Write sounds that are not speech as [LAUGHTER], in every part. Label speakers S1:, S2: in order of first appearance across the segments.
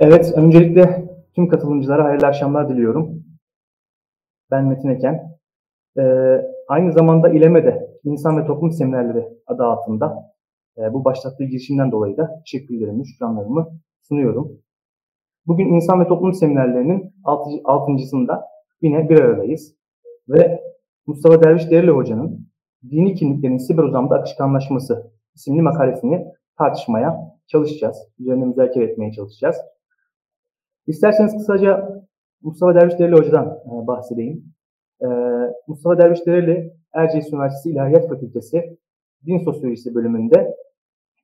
S1: Evet, öncelikle tüm katılımcılara hayırlı akşamlar diliyorum. Ben Metin Eken. Ee, aynı zamanda İLEME'de İnsan ve Toplum Seminerleri adı altında e, bu başlattığı girişimden dolayı da teşekkürlerimi, şükranlarımı sunuyorum. Bugün İnsan ve Toplum Seminerlerinin altı, altıncısında yine bir aradayız. Ve Mustafa Derviş Dereli Hoca'nın Dini Kimliklerin Siber Uzamda Akışkanlaşması isimli makalesini tartışmaya çalışacağız. Üzerine müzakere etmeye çalışacağız. İsterseniz kısaca Mustafa Derviş Dereli Hoca'dan e, bahsedeyim. E, Mustafa Derviş Dereli, Erciyes Üniversitesi İlahiyat Fakültesi Din Sosyolojisi bölümünde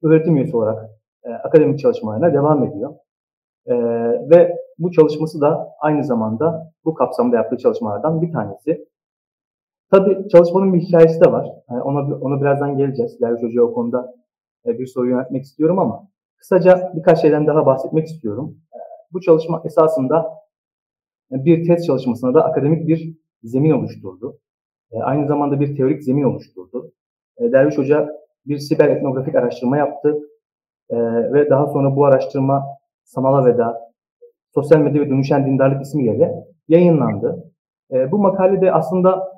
S1: öğretim üyesi olarak e, akademik çalışmalarına devam ediyor. Ve bu çalışması da aynı zamanda bu kapsamda yaptığı çalışmalardan bir tanesi. Tabii çalışmanın bir hikayesi de var. Ona, ona birazdan geleceğiz. Derviş Hoca'ya o konuda bir soru yöneltmek istiyorum ama kısaca birkaç şeyden daha bahsetmek istiyorum. E, bu çalışma esasında e, bir tez çalışmasına da akademik bir zemin oluşturdu. Aynı zamanda bir teorik zemin oluşturdu. Derviş Hoca bir siber etnografik araştırma yaptı ve daha sonra bu araştırma Samala Veda, Sosyal Medya ve Dönüşen Dindarlık ismiyle yayınlandı. Bu makalede aslında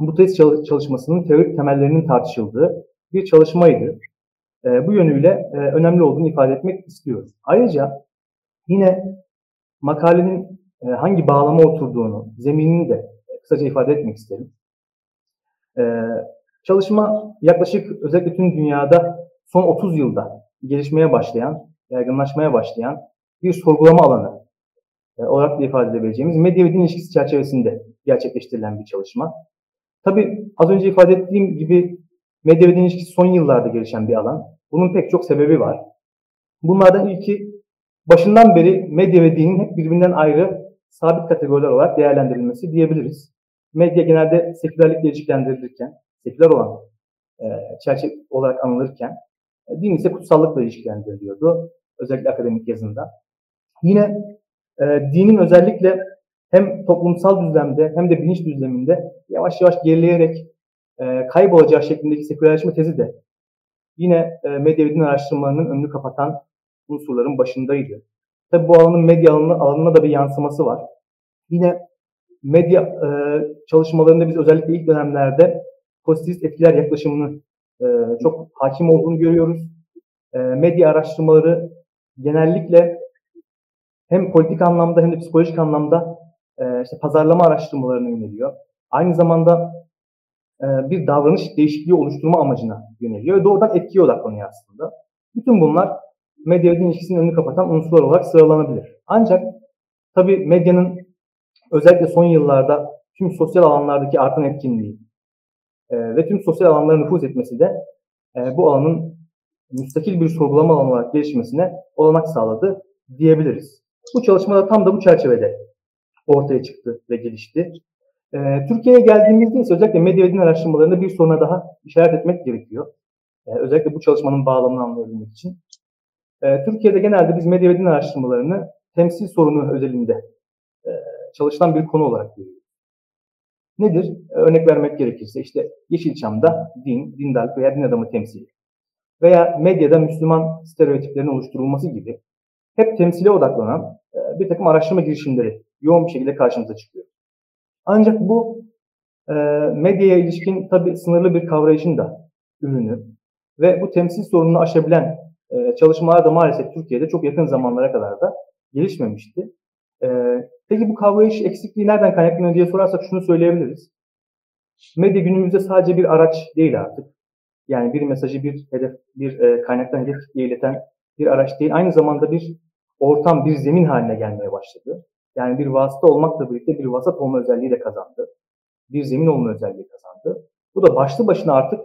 S1: bu tez çalışmasının teorik temellerinin tartışıldığı bir çalışmaydı. Bu yönüyle önemli olduğunu ifade etmek istiyorum. Ayrıca Yine makalenin e, hangi bağlama oturduğunu, zeminini de kısaca ifade etmek isterim. E, çalışma yaklaşık özellikle tüm dünyada son 30 yılda gelişmeye başlayan, yaygınlaşmaya başlayan bir sorgulama alanı e, olarak da ifade edebileceğimiz medya ve din ilişkisi çerçevesinde gerçekleştirilen bir çalışma. Tabii az önce ifade ettiğim gibi medya ve din ilişkisi son yıllarda gelişen bir alan. Bunun pek çok sebebi var. Bunlardan ilki başından beri medya ve dinin hep birbirinden ayrı sabit kategoriler olarak değerlendirilmesi diyebiliriz. Medya genelde sekülerlikle ilişkilendirilirken, seküler olan e, çerçeve olarak anılırken, e, din ise kutsallıkla ilişkilendiriliyordu. Özellikle akademik yazında. Yine e, dinin özellikle hem toplumsal düzlemde hem de bilinç düzleminde yavaş yavaş gerileyerek e, kaybolacağı şeklindeki sekülerleşme tezi de yine e, medya ve din araştırmalarının önünü kapatan unsurların başındaydı. Tabi bu alanın medya alanına, alanına da bir yansıması var. Yine medya e, çalışmalarında biz özellikle ilk dönemlerde pozitivist etkiler yaklaşımını e, çok hakim olduğunu görüyoruz. E, medya araştırmaları genellikle hem politik anlamda hem de psikolojik anlamda e, işte pazarlama araştırmalarına yöneliyor. Aynı zamanda e, bir davranış değişikliği oluşturma amacına yöneliyor. Doğrudan etkiye odaklanıyor aslında. Bütün bunlar medya ve din ilişkisinin önünü kapatan unsurlar olarak sıralanabilir. Ancak tabi medyanın özellikle son yıllarda tüm sosyal alanlardaki artan etkinliği e, ve tüm sosyal alanlara nüfuz etmesi de e, bu alanın müstakil bir sorgulama alanı olarak gelişmesine olanak sağladı diyebiliriz. Bu çalışma da tam da bu çerçevede ortaya çıktı ve gelişti. E, Türkiye'ye geldiğimizde ise özellikle medya ve din araştırmalarında bir soruna daha işaret etmek gerekiyor. E, özellikle bu çalışmanın bağlamını anlayabilmek için. E, Türkiye'de genelde biz medya ve din araştırmalarını temsil sorunu özelinde e, çalışılan bir konu olarak görüyoruz. Nedir? E, örnek vermek gerekirse işte Yeşilçam'da din, dindarlık veya din adamı temsili veya medyada Müslüman stereotiplerinin oluşturulması gibi hep temsile odaklanan e, bir takım araştırma girişimleri yoğun bir şekilde karşımıza çıkıyor. Ancak bu e, medyaya ilişkin tabi sınırlı bir kavrayışın da ürünü ve bu temsil sorununu aşabilen e, çalışmalar da maalesef Türkiye'de çok yakın zamanlara kadar da gelişmemişti. E, peki bu kavrayış eksikliği nereden kaynaklanıyor diye sorarsak şunu söyleyebiliriz. Medya günümüzde sadece bir araç değil artık. Yani bir mesajı bir hedef, bir e, kaynaktan hedef ileten bir araç değil. Aynı zamanda bir ortam, bir zemin haline gelmeye başladı. Yani bir vasıta olmakla birlikte bir vasat olma özelliği de kazandı. Bir zemin olma özelliği kazandı. Bu da başlı başına artık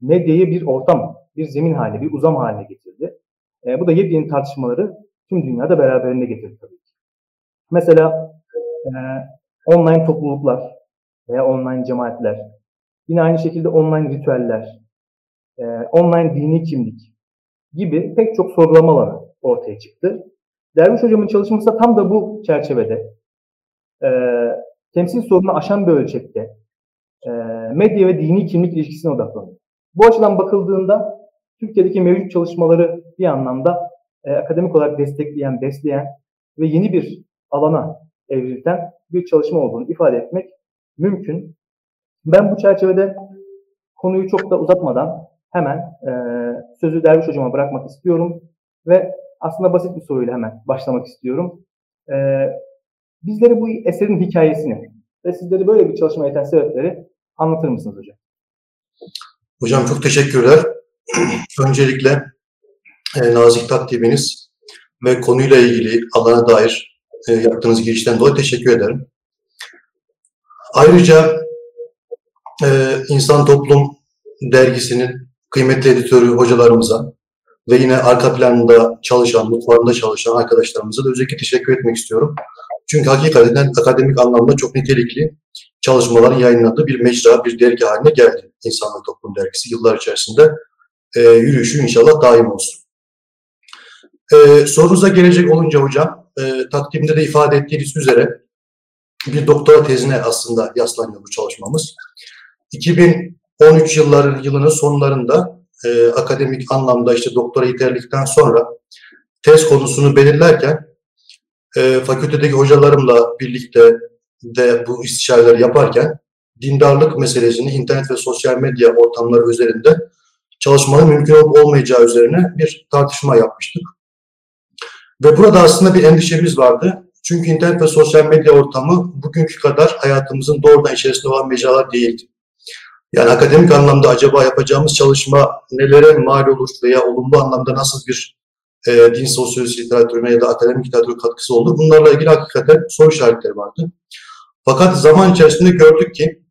S1: medyayı bir ortam, bir zemin haline, bir uzam haline getirdi. E, bu da yepyeni tartışmaları tüm dünyada beraberinde getirdi tabii ki. Mesela e, online topluluklar veya online cemaatler, yine aynı şekilde online ritüeller, e, online dini kimlik gibi pek çok sorgulama alanı ortaya çıktı. Derviş Hocam'ın çalışması da tam da bu çerçevede e, temsil sorunu aşan bir ölçekte e, medya ve dini kimlik ilişkisine odaklanıyor. Bu açıdan bakıldığında Türkiye'deki mevcut çalışmaları bir anlamda e, akademik olarak destekleyen, besleyen ve yeni bir alana evrilten bir çalışma olduğunu ifade etmek mümkün. Ben bu çerçevede konuyu çok da uzatmadan hemen e, sözü Derviş Hocama bırakmak istiyorum ve aslında basit bir soruyla hemen başlamak istiyorum. E, bizlere bu eserin hikayesini ve sizleri böyle bir çalışma iten sebepleri anlatır mısınız hocam?
S2: Hocam çok teşekkürler. Öncelikle e, nazik takdiminiz ve konuyla ilgili alana dair e, yaptığınız girişten dolayı teşekkür ederim. Ayrıca e, İnsan Toplum dergisinin kıymetli editörü hocalarımıza ve yine arka planda çalışan, mutfağında çalışan arkadaşlarımıza da özellikle teşekkür etmek istiyorum. Çünkü hakikaten akademik anlamda çok nitelikli çalışmaların yayınlandığı bir mecra, bir dergi haline geldi İnsanlık Toplum Dergisi yıllar içerisinde. E, yürüyüşü inşallah daim olsun. E, sorunuza gelecek olunca hocam, e, takdimde de ifade ettiğiniz üzere bir doktora tezine aslında yaslanıyor bu çalışmamız. 2013 yılların yılının sonlarında e, akademik anlamda işte doktora yiterdikten sonra tez konusunu belirlerken e, fakültedeki hocalarımla birlikte de bu istişareleri yaparken dindarlık meselesini internet ve sosyal medya ortamları üzerinde çalışmanın mümkün olup olmayacağı üzerine bir tartışma yapmıştık. Ve burada aslında bir endişemiz vardı. Çünkü internet ve sosyal medya ortamı bugünkü kadar hayatımızın doğrudan içerisinde olan mecralar değildi. Yani akademik anlamda acaba yapacağımız çalışma nelere mal olur veya olumlu anlamda nasıl bir e, din sosyolojisi literatürüne ya da akademik literatür katkısı olur? Bunlarla ilgili hakikaten soru işaretleri vardı. Fakat zaman içerisinde gördük ki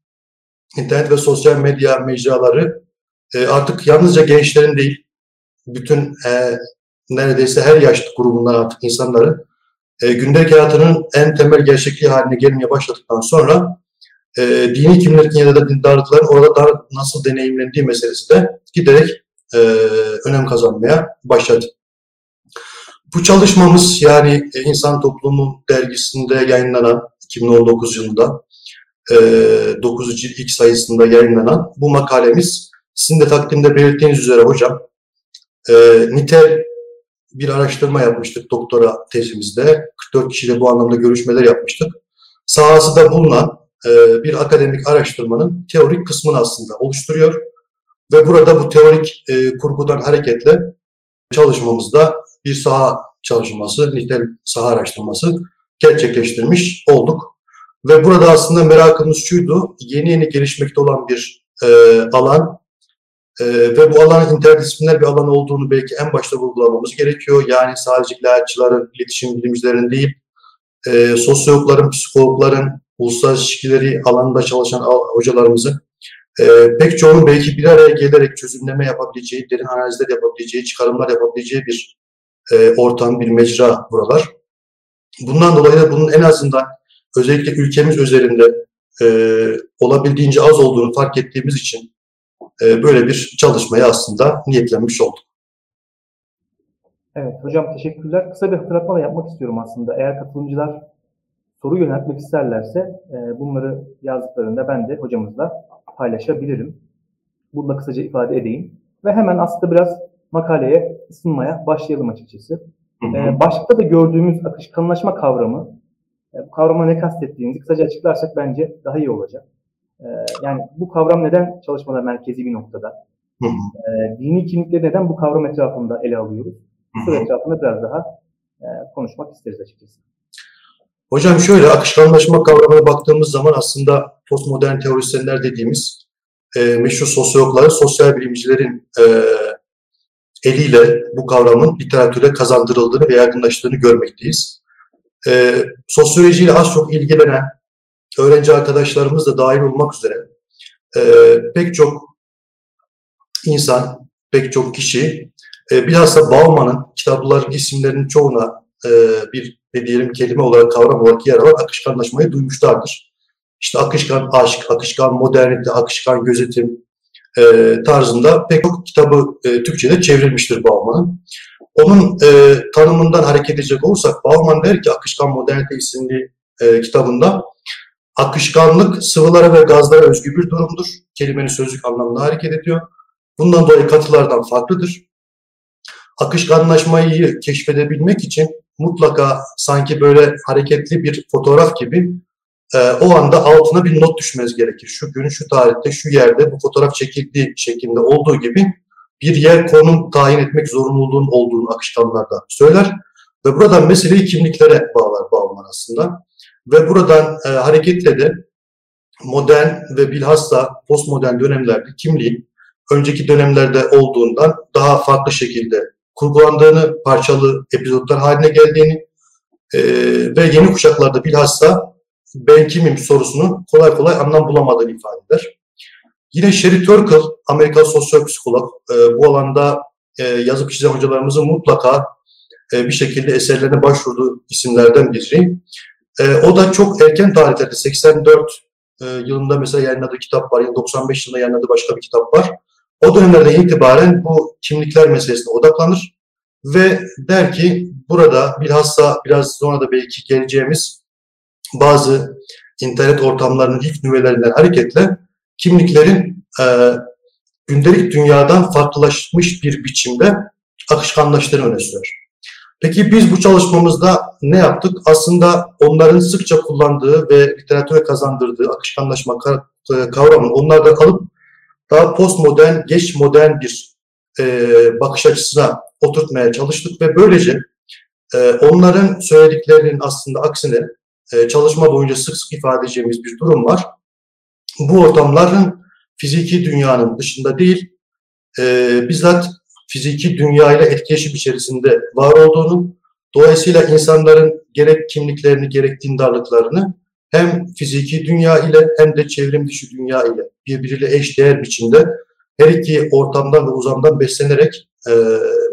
S2: internet ve sosyal medya mecraları e, artık yalnızca gençlerin değil, bütün e, neredeyse her yaş grubundan artık insanların e, gündelik hayatının en temel gerçekliği haline gelmeye başladıktan sonra e, dini kimliklerin ya da dindarlıkların orada daha nasıl deneyimlendiği meselesi de giderek e, önem kazanmaya başladı. Bu çalışmamız yani e, İnsan Toplumu dergisinde yayınlanan 2019 yılında e, 9. cilt ilk sayısında yayınlanan bu makalemiz sizin de takdimde belirttiğiniz üzere hocam e, nitel bir araştırma yapmıştık doktora tezimizde. 44 kişiyle bu anlamda görüşmeler yapmıştık. Sahası da bulunan e, bir akademik araştırmanın teorik kısmını aslında oluşturuyor. Ve burada bu teorik e, kurgudan hareketle çalışmamızda bir saha çalışması, nitel saha araştırması gerçekleştirmiş olduk. Ve burada aslında merakımız şuydu, yeni yeni gelişmekte olan bir e, alan e, ve bu alanın interdisipliner bir alan olduğunu belki en başta vurgulamamız gerekiyor. Yani sadece ilahiyatçıların, iletişim bilimcilerin değil, e, sosyologların, psikologların, uluslararası ilişkileri alanında çalışan hocalarımızın e, pek çoğunun belki bir araya gelerek çözümleme yapabileceği, derin analizler yapabileceği, çıkarımlar yapabileceği bir e, ortam, bir mecra buralar. Bundan dolayı da bunun en azından özellikle ülkemiz üzerinde e, olabildiğince az olduğunu fark ettiğimiz için böyle bir çalışmaya aslında niyetlenmiş olduk.
S1: Evet hocam teşekkürler. Kısa bir hatırlatma da yapmak istiyorum aslında. Eğer katılımcılar soru yöneltmek isterlerse e, bunları yazdıklarında ben de hocamızla paylaşabilirim. Bunu da kısaca ifade edeyim. Ve hemen aslında biraz makaleye ısınmaya başlayalım açıkçası. Hı hı. E, başlıkta da gördüğümüz akışkanlaşma kavramı, e, bu kavrama ne kastettiğimizi kısaca açıklarsak bence daha iyi olacak. E, yani bu kavram neden çalışmada merkezi bir noktada? Hı hı. E, dini kimlikleri neden bu kavram etrafında ele alıyoruz? Bu etrafında biraz daha e, konuşmak isteriz açıkçası.
S2: Hocam şöyle akışkanlaşma kavramına baktığımız zaman aslında postmodern teorisyenler dediğimiz e, meşhur sosyologların, sosyal bilimcilerin e, eliyle bu kavramın literatüre kazandırıldığını ve yaygınlaştığını görmekteyiz. E, sosyolojiyle az çok ilgilenen öğrenci arkadaşlarımız da dahil olmak üzere e, pek çok insan, pek çok kişi e, bilhassa Bauman'ın kitapların isimlerinin çoğuna e, bir ne diyelim kelime olarak, kavram olarak yer alan akışkanlaşmayı duymuşlardır. İşte akışkan aşk, akışkan modernite, akışkan gözetim e, tarzında pek çok kitabı e, Türkçe'de çevrilmiştir Bauman'ın. Onun e, tanımından hareket edecek olursak Bauman der ki Akışkan Modernite isimli e, kitabında akışkanlık sıvılara ve gazlara özgü bir durumdur. Kelimenin sözlük anlamında hareket ediyor. Bundan dolayı katılardan farklıdır. Akışkanlaşmayı keşfedebilmek için mutlaka sanki böyle hareketli bir fotoğraf gibi e, o anda altına bir not düşmeniz gerekir. Şu gün, şu tarihte, şu yerde bu fotoğraf çekildiği şeklinde olduğu gibi bir yer konum tayin etmek zorunluluğun olduğunu akışkanlarda söyler. Ve buradan meseleyi kimliklere bağlar bağlamar aslında. Ve buradan e, hareketle de modern ve bilhassa postmodern dönemlerde kimliğin önceki dönemlerde olduğundan daha farklı şekilde kurgulandığını, parçalı epizotlar haline geldiğini e, ve yeni kuşaklarda bilhassa ben kimim sorusunu kolay kolay anlam bulamadığını ifade eder. Yine Sherry Turkle, Amerikalı sosyal psikolog, e, bu alanda e, yazıp çizen hocalarımızın mutlaka e, bir şekilde eserlerine başvurduğu isimlerden biri. E, o da çok erken tarihlerde, 84 e, yılında mesela yayınladığı kitap var, 95 yılında yayınladığı başka bir kitap var. O dönemlerden itibaren bu kimlikler meselesine odaklanır ve der ki burada bilhassa biraz sonra da belki geleceğimiz bazı internet ortamlarının ilk nüvelerinden hareketle kimliklerin e, gündelik dünyadan farklılaşmış bir biçimde akışkanlaştığını öne sürer. Peki biz bu çalışmamızda ne yaptık? Aslında onların sıkça kullandığı ve literatüre kazandırdığı akışkanlaşma kavramını onlardan alıp daha postmodern, geç modern bir e, bakış açısına oturtmaya çalıştık ve böylece e, onların söylediklerinin aslında aksine e, çalışma boyunca sık sık ifade edeceğimiz bir durum var. Bu ortamların fiziki dünyanın dışında değil, e, bizzat fiziki dünya ile etkileşim içerisinde var olduğunu, dolayısıyla insanların gerek kimliklerini gerek dindarlıklarını hem fiziki dünya ile hem de çevrim dışı dünya ile birbiriyle eş değer biçimde her iki ortamdan ve uzamdan beslenerek e,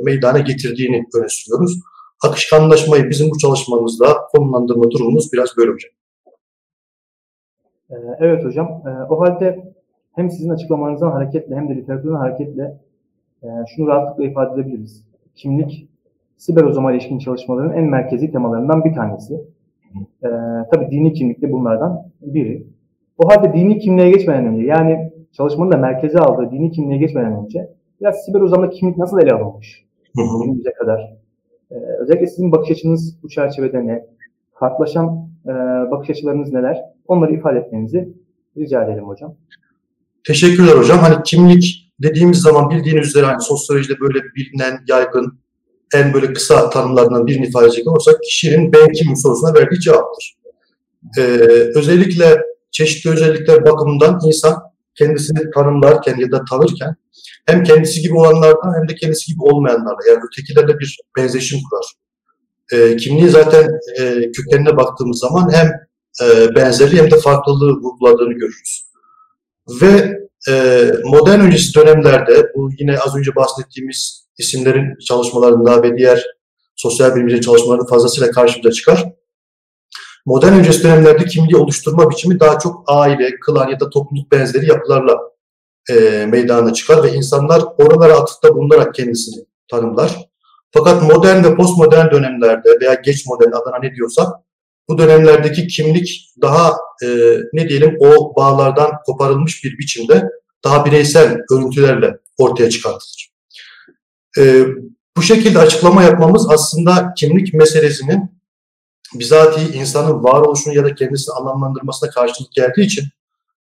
S2: meydana getirdiğini öne sürüyoruz. Akışkanlaşmayı bizim bu çalışmamızda konumlandırma durumumuz biraz böyle hocam.
S1: E, evet hocam. E, o halde hem sizin açıklamanızdan hareketle hem de literatürden hareketle şunu rahatlıkla ifade edebiliriz. Kimlik, siber ozama ilişkin çalışmaların en merkezi temalarından bir tanesi. E, tabii dini kimlik de bunlardan biri. O halde dini kimliğe geçmeden önce, yani çalışmanın da merkeze aldığı dini kimliğe geçmeden önce biraz siber uzamda kimlik nasıl ele alınmış günümüze kadar? Ee, özellikle sizin bakış açınız bu çerçevede ne? Farklılaşan e, bakış açılarınız neler? Onları ifade etmenizi rica edelim hocam.
S2: Teşekkürler hocam. Hani kimlik dediğimiz zaman bildiğiniz üzere hani sosyolojide böyle bilinen, yaygın, en böyle kısa tanımlarından birini ifade edecek olursak kişinin ben kimim sorusuna verdiği cevaptır. Ee, özellikle çeşitli özellikler bakımından insan kendisini tanımlarken ya da tanırken hem kendisi gibi olanlardan hem de kendisi gibi olmayanlarla yani ötekilerle bir benzeşim kurar. E, kimliği zaten e, kökenine baktığımız zaman hem e, benzerliği hem de farklılığı vurguladığını görürüz. Ve modern öncesi dönemlerde bu yine az önce bahsettiğimiz isimlerin çalışmalarında ve diğer sosyal bilimci çalışmaların fazlasıyla karşımıza çıkar. Modern öncesi dönemlerde kimliği oluşturma biçimi daha çok aile, klan ya da topluluk benzeri yapılarla e, meydana çıkar ve insanlar oralara atıfta bulunarak kendisini tanımlar. Fakat modern ve postmodern dönemlerde veya geç modern adına ne diyorsak bu dönemlerdeki kimlik daha e, ne diyelim o bağlardan koparılmış bir biçimde daha bireysel örüntülerle ortaya çıkartılır. E, bu şekilde açıklama yapmamız aslında kimlik meselesinin bizatihi insanın varoluşunu ya da kendisini anlamlandırmasına karşılık geldiği için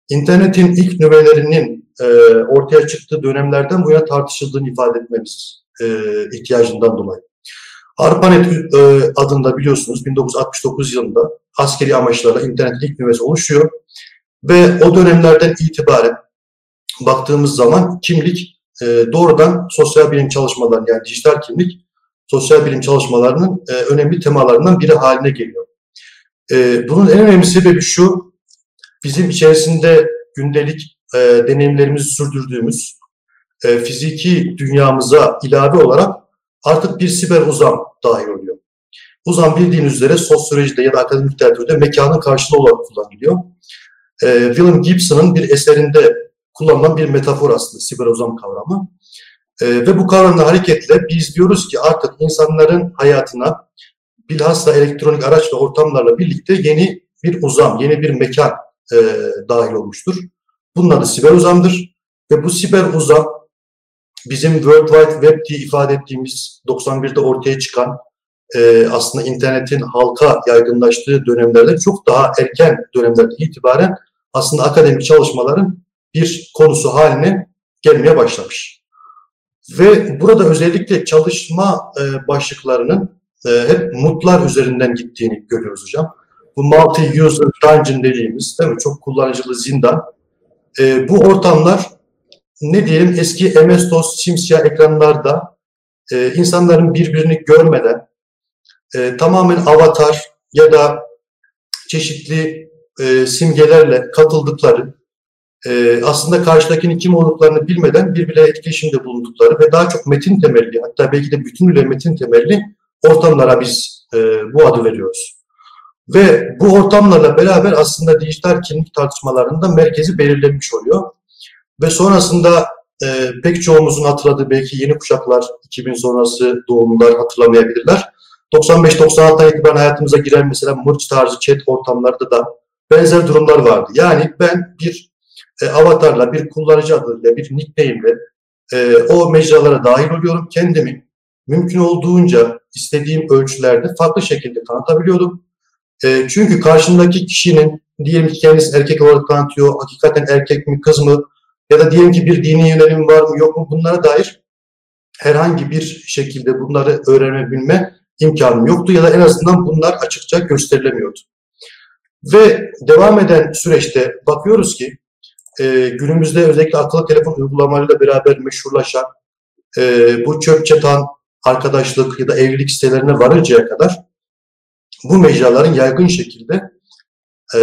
S2: internetin ilk nüvelerinin e, ortaya çıktığı dönemlerden bu yana tartışıldığını ifade etmemiz e, ihtiyacından dolayı. ARPANET e, adında biliyorsunuz 1969 yılında askeri amaçlarla internet ilk nüvesi oluşuyor ve o dönemlerden itibaren baktığımız zaman kimlik e, doğrudan sosyal bilim çalışmaları yani dijital kimlik sosyal bilim çalışmalarının e, önemli temalarından biri haline geliyor. Bunun en önemli sebebi şu, bizim içerisinde gündelik deneyimlerimizi sürdürdüğümüz fiziki dünyamıza ilave olarak artık bir siber uzam dahil oluyor. Uzam bildiğiniz üzere sosyolojide ya da akademik literatürde mekanın karşılığı olarak kullanılıyor. E, William Gibson'ın bir eserinde kullanılan bir metafor aslında siber uzam kavramı. E, ve bu kavramla hareketle biz diyoruz ki artık insanların hayatına bilhassa elektronik araç ve ortamlarla birlikte yeni bir uzam, yeni bir mekan e, dahil olmuştur. Bunun adı siber uzamdır. Ve bu siber uzam bizim World Wide Web diye ifade ettiğimiz 91'de ortaya çıkan e, aslında internetin halka yaygınlaştığı dönemlerde çok daha erken dönemlerde itibaren aslında akademik çalışmaların bir konusu haline gelmeye başlamış. Ve burada özellikle çalışma e, başlıklarının e, hep mutlar üzerinden gittiğini görüyoruz hocam. Bu multi-user dungeon dediğimiz değil mi? Çok kullanıcılı zindan. E, bu ortamlar ne diyelim eski MS-DOS simsiyah ekranlarda e, insanların birbirini görmeden e, tamamen avatar ya da çeşitli e, simgelerle katıldıkları e, aslında karşıdakinin kim olduklarını bilmeden birbirine etkileşimde bulundukları ve daha çok metin temelli hatta belki de bütünüyle metin temelli ortamlara biz e, bu adı veriyoruz. Ve bu ortamlarla beraber aslında dijital kimlik tartışmalarında merkezi belirlenmiş oluyor. Ve sonrasında e, pek çoğumuzun hatırladığı belki yeni kuşaklar 2000 sonrası doğumlular hatırlamayabilirler. 95-96'dan itibaren hayatımıza giren mesela Mırç tarzı chat ortamlarda da benzer durumlar vardı. Yani ben bir e, avatarla, bir kullanıcı adıyla, bir nickname'le e, o mecralara dahil oluyorum. Kendimi mümkün olduğunca istediğim ölçülerde farklı şekilde tanıtabiliyordum. E, çünkü karşımdaki kişinin diyelim ki kendisi erkek olarak tanıtıyor, hakikaten erkek mi kız mı ya da diyelim ki bir dini yönelim var mı yok mu bunlara dair herhangi bir şekilde bunları öğrenebilme imkanım yoktu ya da en azından bunlar açıkça gösterilemiyordu. Ve devam eden süreçte bakıyoruz ki e, günümüzde özellikle akıllı telefon uygulamalarıyla beraber meşhurlaşan e, bu çöp çatan arkadaşlık ya da evlilik sitelerine varıncaya kadar bu mecraların yaygın şekilde e,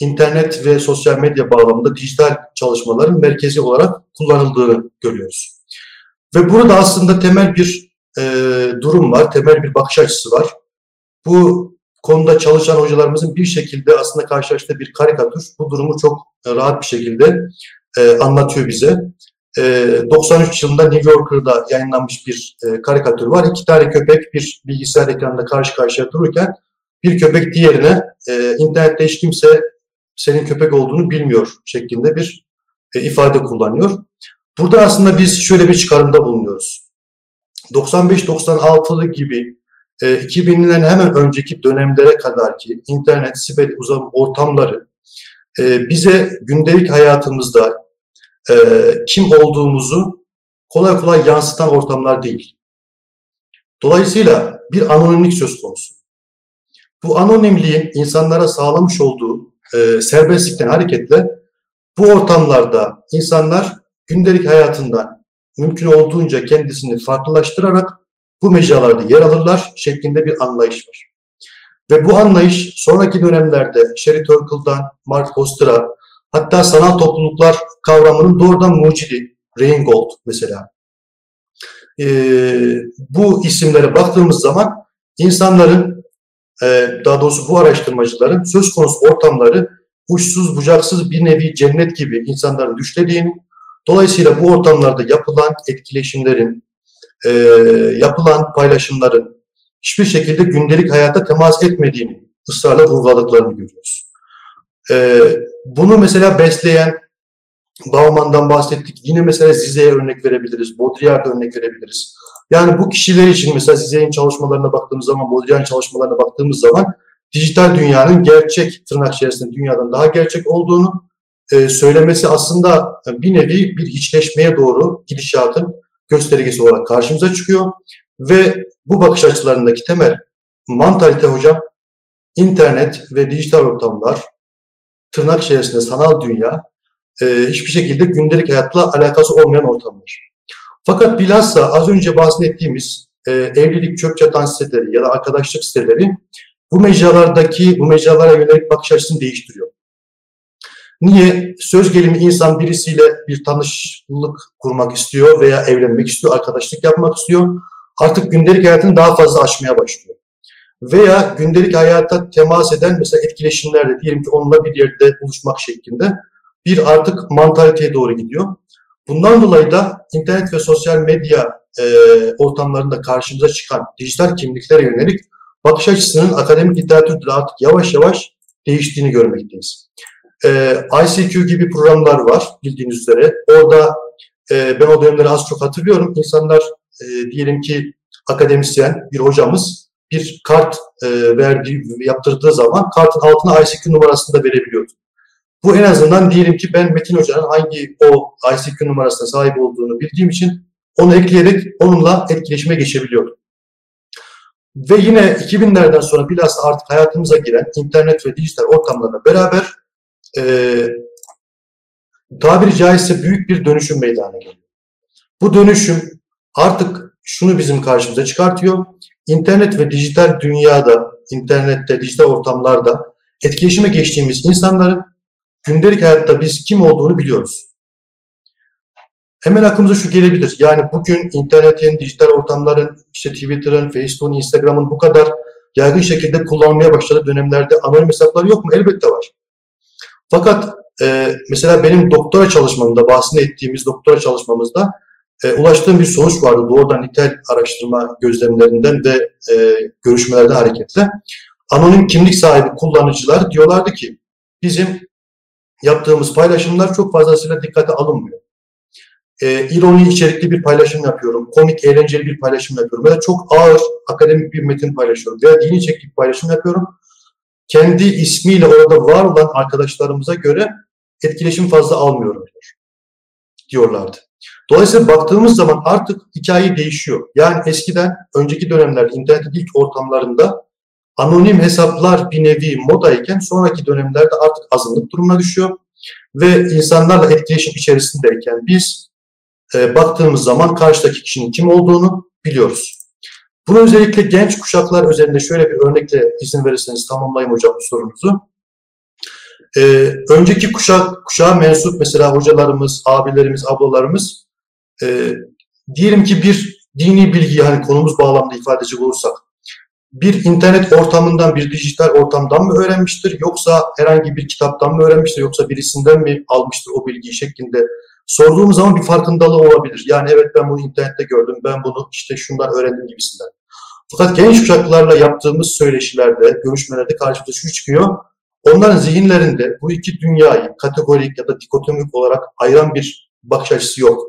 S2: internet ve sosyal medya bağlamında dijital çalışmaların merkezi olarak kullanıldığını görüyoruz. Ve burada aslında temel bir e, durum var, temel bir bakış açısı var. Bu konuda çalışan hocalarımızın bir şekilde aslında karşılaştığı bir karikatür bu durumu çok rahat bir şekilde e, anlatıyor bize. E, 93 yılında New Yorker'da yayınlanmış bir e, karikatür var. İki tane köpek bir bilgisayar ekranında karşı karşıya dururken bir köpek diğerine e, internette hiç kimse senin köpek olduğunu bilmiyor şeklinde bir e, ifade kullanıyor. Burada aslında biz şöyle bir çıkarımda bulunuyoruz. 95-96'lı gibi e, 2000'den hemen önceki dönemlere kadar ki internet, siber uzam ortamları e, bize gündelik hayatımızda e, kim olduğumuzu kolay kolay yansıtan ortamlar değil. Dolayısıyla bir anonimlik söz konusu. Bu anonimliğin insanlara sağlamış olduğu e, serbestlikten hareketle bu ortamlarda insanlar gündelik hayatından mümkün olduğunca kendisini farklılaştırarak bu mecralarda yer alırlar şeklinde bir anlayış var. Ve bu anlayış sonraki dönemlerde Sherry Turkle'dan Mark Foster'a hatta sanal topluluklar kavramının doğrudan mucidi Reingold mesela. Ee, bu isimlere baktığımız zaman insanların daha doğrusu bu araştırmacıların söz konusu ortamları uçsuz bucaksız bir nevi cennet gibi insanların düşlediğini, dolayısıyla bu ortamlarda yapılan etkileşimlerin, e, yapılan paylaşımların hiçbir şekilde gündelik hayata temas etmediğini ısrarla vurguladıklarını görüyoruz. E, bunu mesela besleyen Bauman'dan bahsettik. Yine mesela Zize'ye örnek verebiliriz. Baudrillard'a örnek verebiliriz. Yani bu kişiler için mesela Zize'nin çalışmalarına baktığımız zaman, Baudrillard'ın çalışmalarına baktığımız zaman dijital dünyanın gerçek tırnak içerisinde dünyadan daha gerçek olduğunu e, söylemesi aslında bir nevi bir içleşmeye doğru gidişatın göstergesi olarak karşımıza çıkıyor. Ve bu bakış açılarındaki temel mantalite hocam internet ve dijital ortamlar tırnak içerisinde sanal dünya e, hiçbir şekilde gündelik hayatla alakası olmayan ortamlar. Fakat bilhassa az önce bahsettiğimiz e, evlilik çöp çatan siteleri ya da arkadaşlık siteleri bu mecralardaki, bu mecralara yönelik bakış açısını değiştiriyor. Niye? Söz gelimi insan birisiyle bir tanışlık kurmak istiyor veya evlenmek istiyor, arkadaşlık yapmak istiyor. Artık gündelik hayatını daha fazla aşmaya başlıyor. Veya gündelik hayata temas eden mesela etkileşimlerde diyelim ki onunla bir yerde buluşmak şeklinde bir artık mantaliteye doğru gidiyor. Bundan dolayı da internet ve sosyal medya e, ortamlarında karşımıza çıkan dijital kimliklere yönelik bakış açısının akademik literatürde artık yavaş yavaş değiştiğini görmekteyiz. E, ICQ gibi programlar var bildiğiniz üzere. Orada e, ben o dönemleri az çok hatırlıyorum. İnsanlar e, diyelim ki akademisyen bir hocamız bir kart e, verdiği, yaptırdığı zaman kartın altına ICQ numarasını da verebiliyordu. Bu en azından diyelim ki ben Metin Hoca'nın hangi o ICQ numarasına sahip olduğunu bildiğim için onu ekleyerek onunla etkileşime geçebiliyordum. Ve yine 2000'lerden sonra bilhassa artık hayatımıza giren internet ve dijital ortamlarla beraber e, tabiri caizse büyük bir dönüşüm meydana geliyor. Bu dönüşüm artık şunu bizim karşımıza çıkartıyor. İnternet ve dijital dünyada, internette, dijital ortamlarda etkileşime geçtiğimiz insanların gündelik hayatta biz kim olduğunu biliyoruz. Hemen aklımıza şu gelebilir. Yani bugün internetin, dijital ortamların, işte Twitter'ın, Facebook'un, Instagram'ın bu kadar yaygın şekilde kullanılmaya başladığı dönemlerde anonim hesaplar yok mu? Elbette var. Fakat e, mesela benim doktora çalışmamda, bahsini ettiğimiz doktora çalışmamızda e, ulaştığım bir sonuç vardı doğrudan nitel araştırma gözlemlerinden ve e, görüşmelerden hareketle. Anonim kimlik sahibi kullanıcılar diyorlardı ki bizim yaptığımız paylaşımlar çok fazlasıyla dikkate alınmıyor. E, ironi içerikli bir paylaşım yapıyorum, komik, eğlenceli bir paylaşım yapıyorum veya çok ağır akademik bir metin paylaşıyorum veya dini içerikli bir paylaşım yapıyorum. Kendi ismiyle orada var olan arkadaşlarımıza göre etkileşim fazla almıyorum diyor, diyorlardı. Dolayısıyla baktığımız zaman artık hikaye değişiyor. Yani eskiden, önceki dönemlerde internetin ilk ortamlarında anonim hesaplar bir nevi modayken sonraki dönemlerde artık azınlık durumuna düşüyor. Ve insanlarla etkileşim içerisindeyken biz e, baktığımız zaman karşıdaki kişinin kim olduğunu biliyoruz. Bunu özellikle genç kuşaklar üzerinde şöyle bir örnekle izin verirseniz tamamlayayım hocam bu sorunuzu. Ee, önceki kuşak, kuşağa mensup mesela hocalarımız, abilerimiz, ablalarımız e, diyelim ki bir dini bilgiyi hani konumuz bağlamında ifade edecek olursak bir internet ortamından, bir dijital ortamdan mı öğrenmiştir yoksa herhangi bir kitaptan mı öğrenmiştir yoksa birisinden mi almıştır o bilgiyi şeklinde sorduğumuz zaman bir farkındalığı olabilir. Yani evet ben bunu internette gördüm, ben bunu işte şundan öğrendim gibisinden. Fakat genç kuşaklarla yaptığımız söyleşilerde, görüşmelerde karşımıza şu çıkıyor. Onların zihinlerinde bu iki dünyayı kategorik ya da dikotomik olarak ayıran bir bakış açısı yok.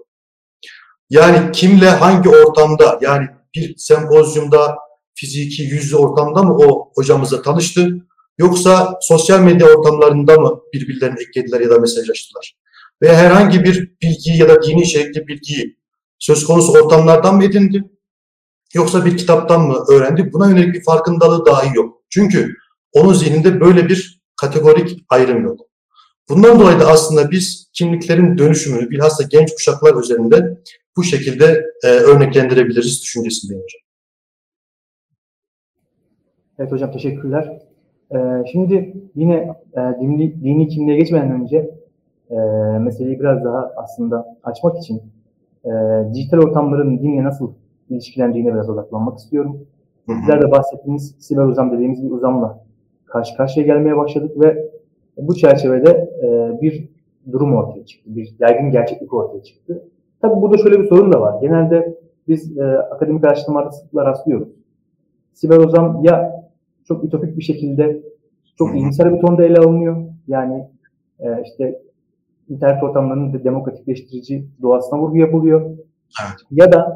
S2: Yani kimle hangi ortamda yani bir sempozyumda fiziki yüzlü ortamda mı o hocamızla tanıştı yoksa sosyal medya ortamlarında mı birbirlerini eklediler ya da mesajlaştılar? Veya herhangi bir bilgiyi ya da dini içerikli bilgiyi söz konusu ortamlardan mı edindi? Yoksa bir kitaptan mı öğrendi? Buna yönelik bir farkındalığı dahi yok. Çünkü onun zihninde böyle bir kategorik ayrım yok. Bundan dolayı da aslında biz kimliklerin dönüşümünü bilhassa genç kuşaklar üzerinde bu şekilde e, örneklendirebiliriz düşüncesindeyim hocam.
S1: Evet hocam teşekkürler. Ee, şimdi yine e, dini, dini kimliğe geçmeden önce e, meseleyi biraz daha aslında açmak için e, dijital ortamların dinle nasıl ilişkilendiğine biraz odaklanmak istiyorum. Sizler de bahsettiğiniz siber uzam dediğimiz bir uzamla karşı karşıya gelmeye başladık ve bu çerçevede e, bir durum ortaya çıktı. Bir yaygın gerçeklik ortaya çıktı. Tabii burada şöyle bir sorun da var. Genelde biz e, akademik araştırmalarda sıklıkla rastlıyoruz. Siber uzam ya çok ütopik bir şekilde çok iyimser bir tonda ele alınıyor. Yani e, işte internet ortamlarının de demokratikleştirici doğasına vurgu yapılıyor. Evet. Ya da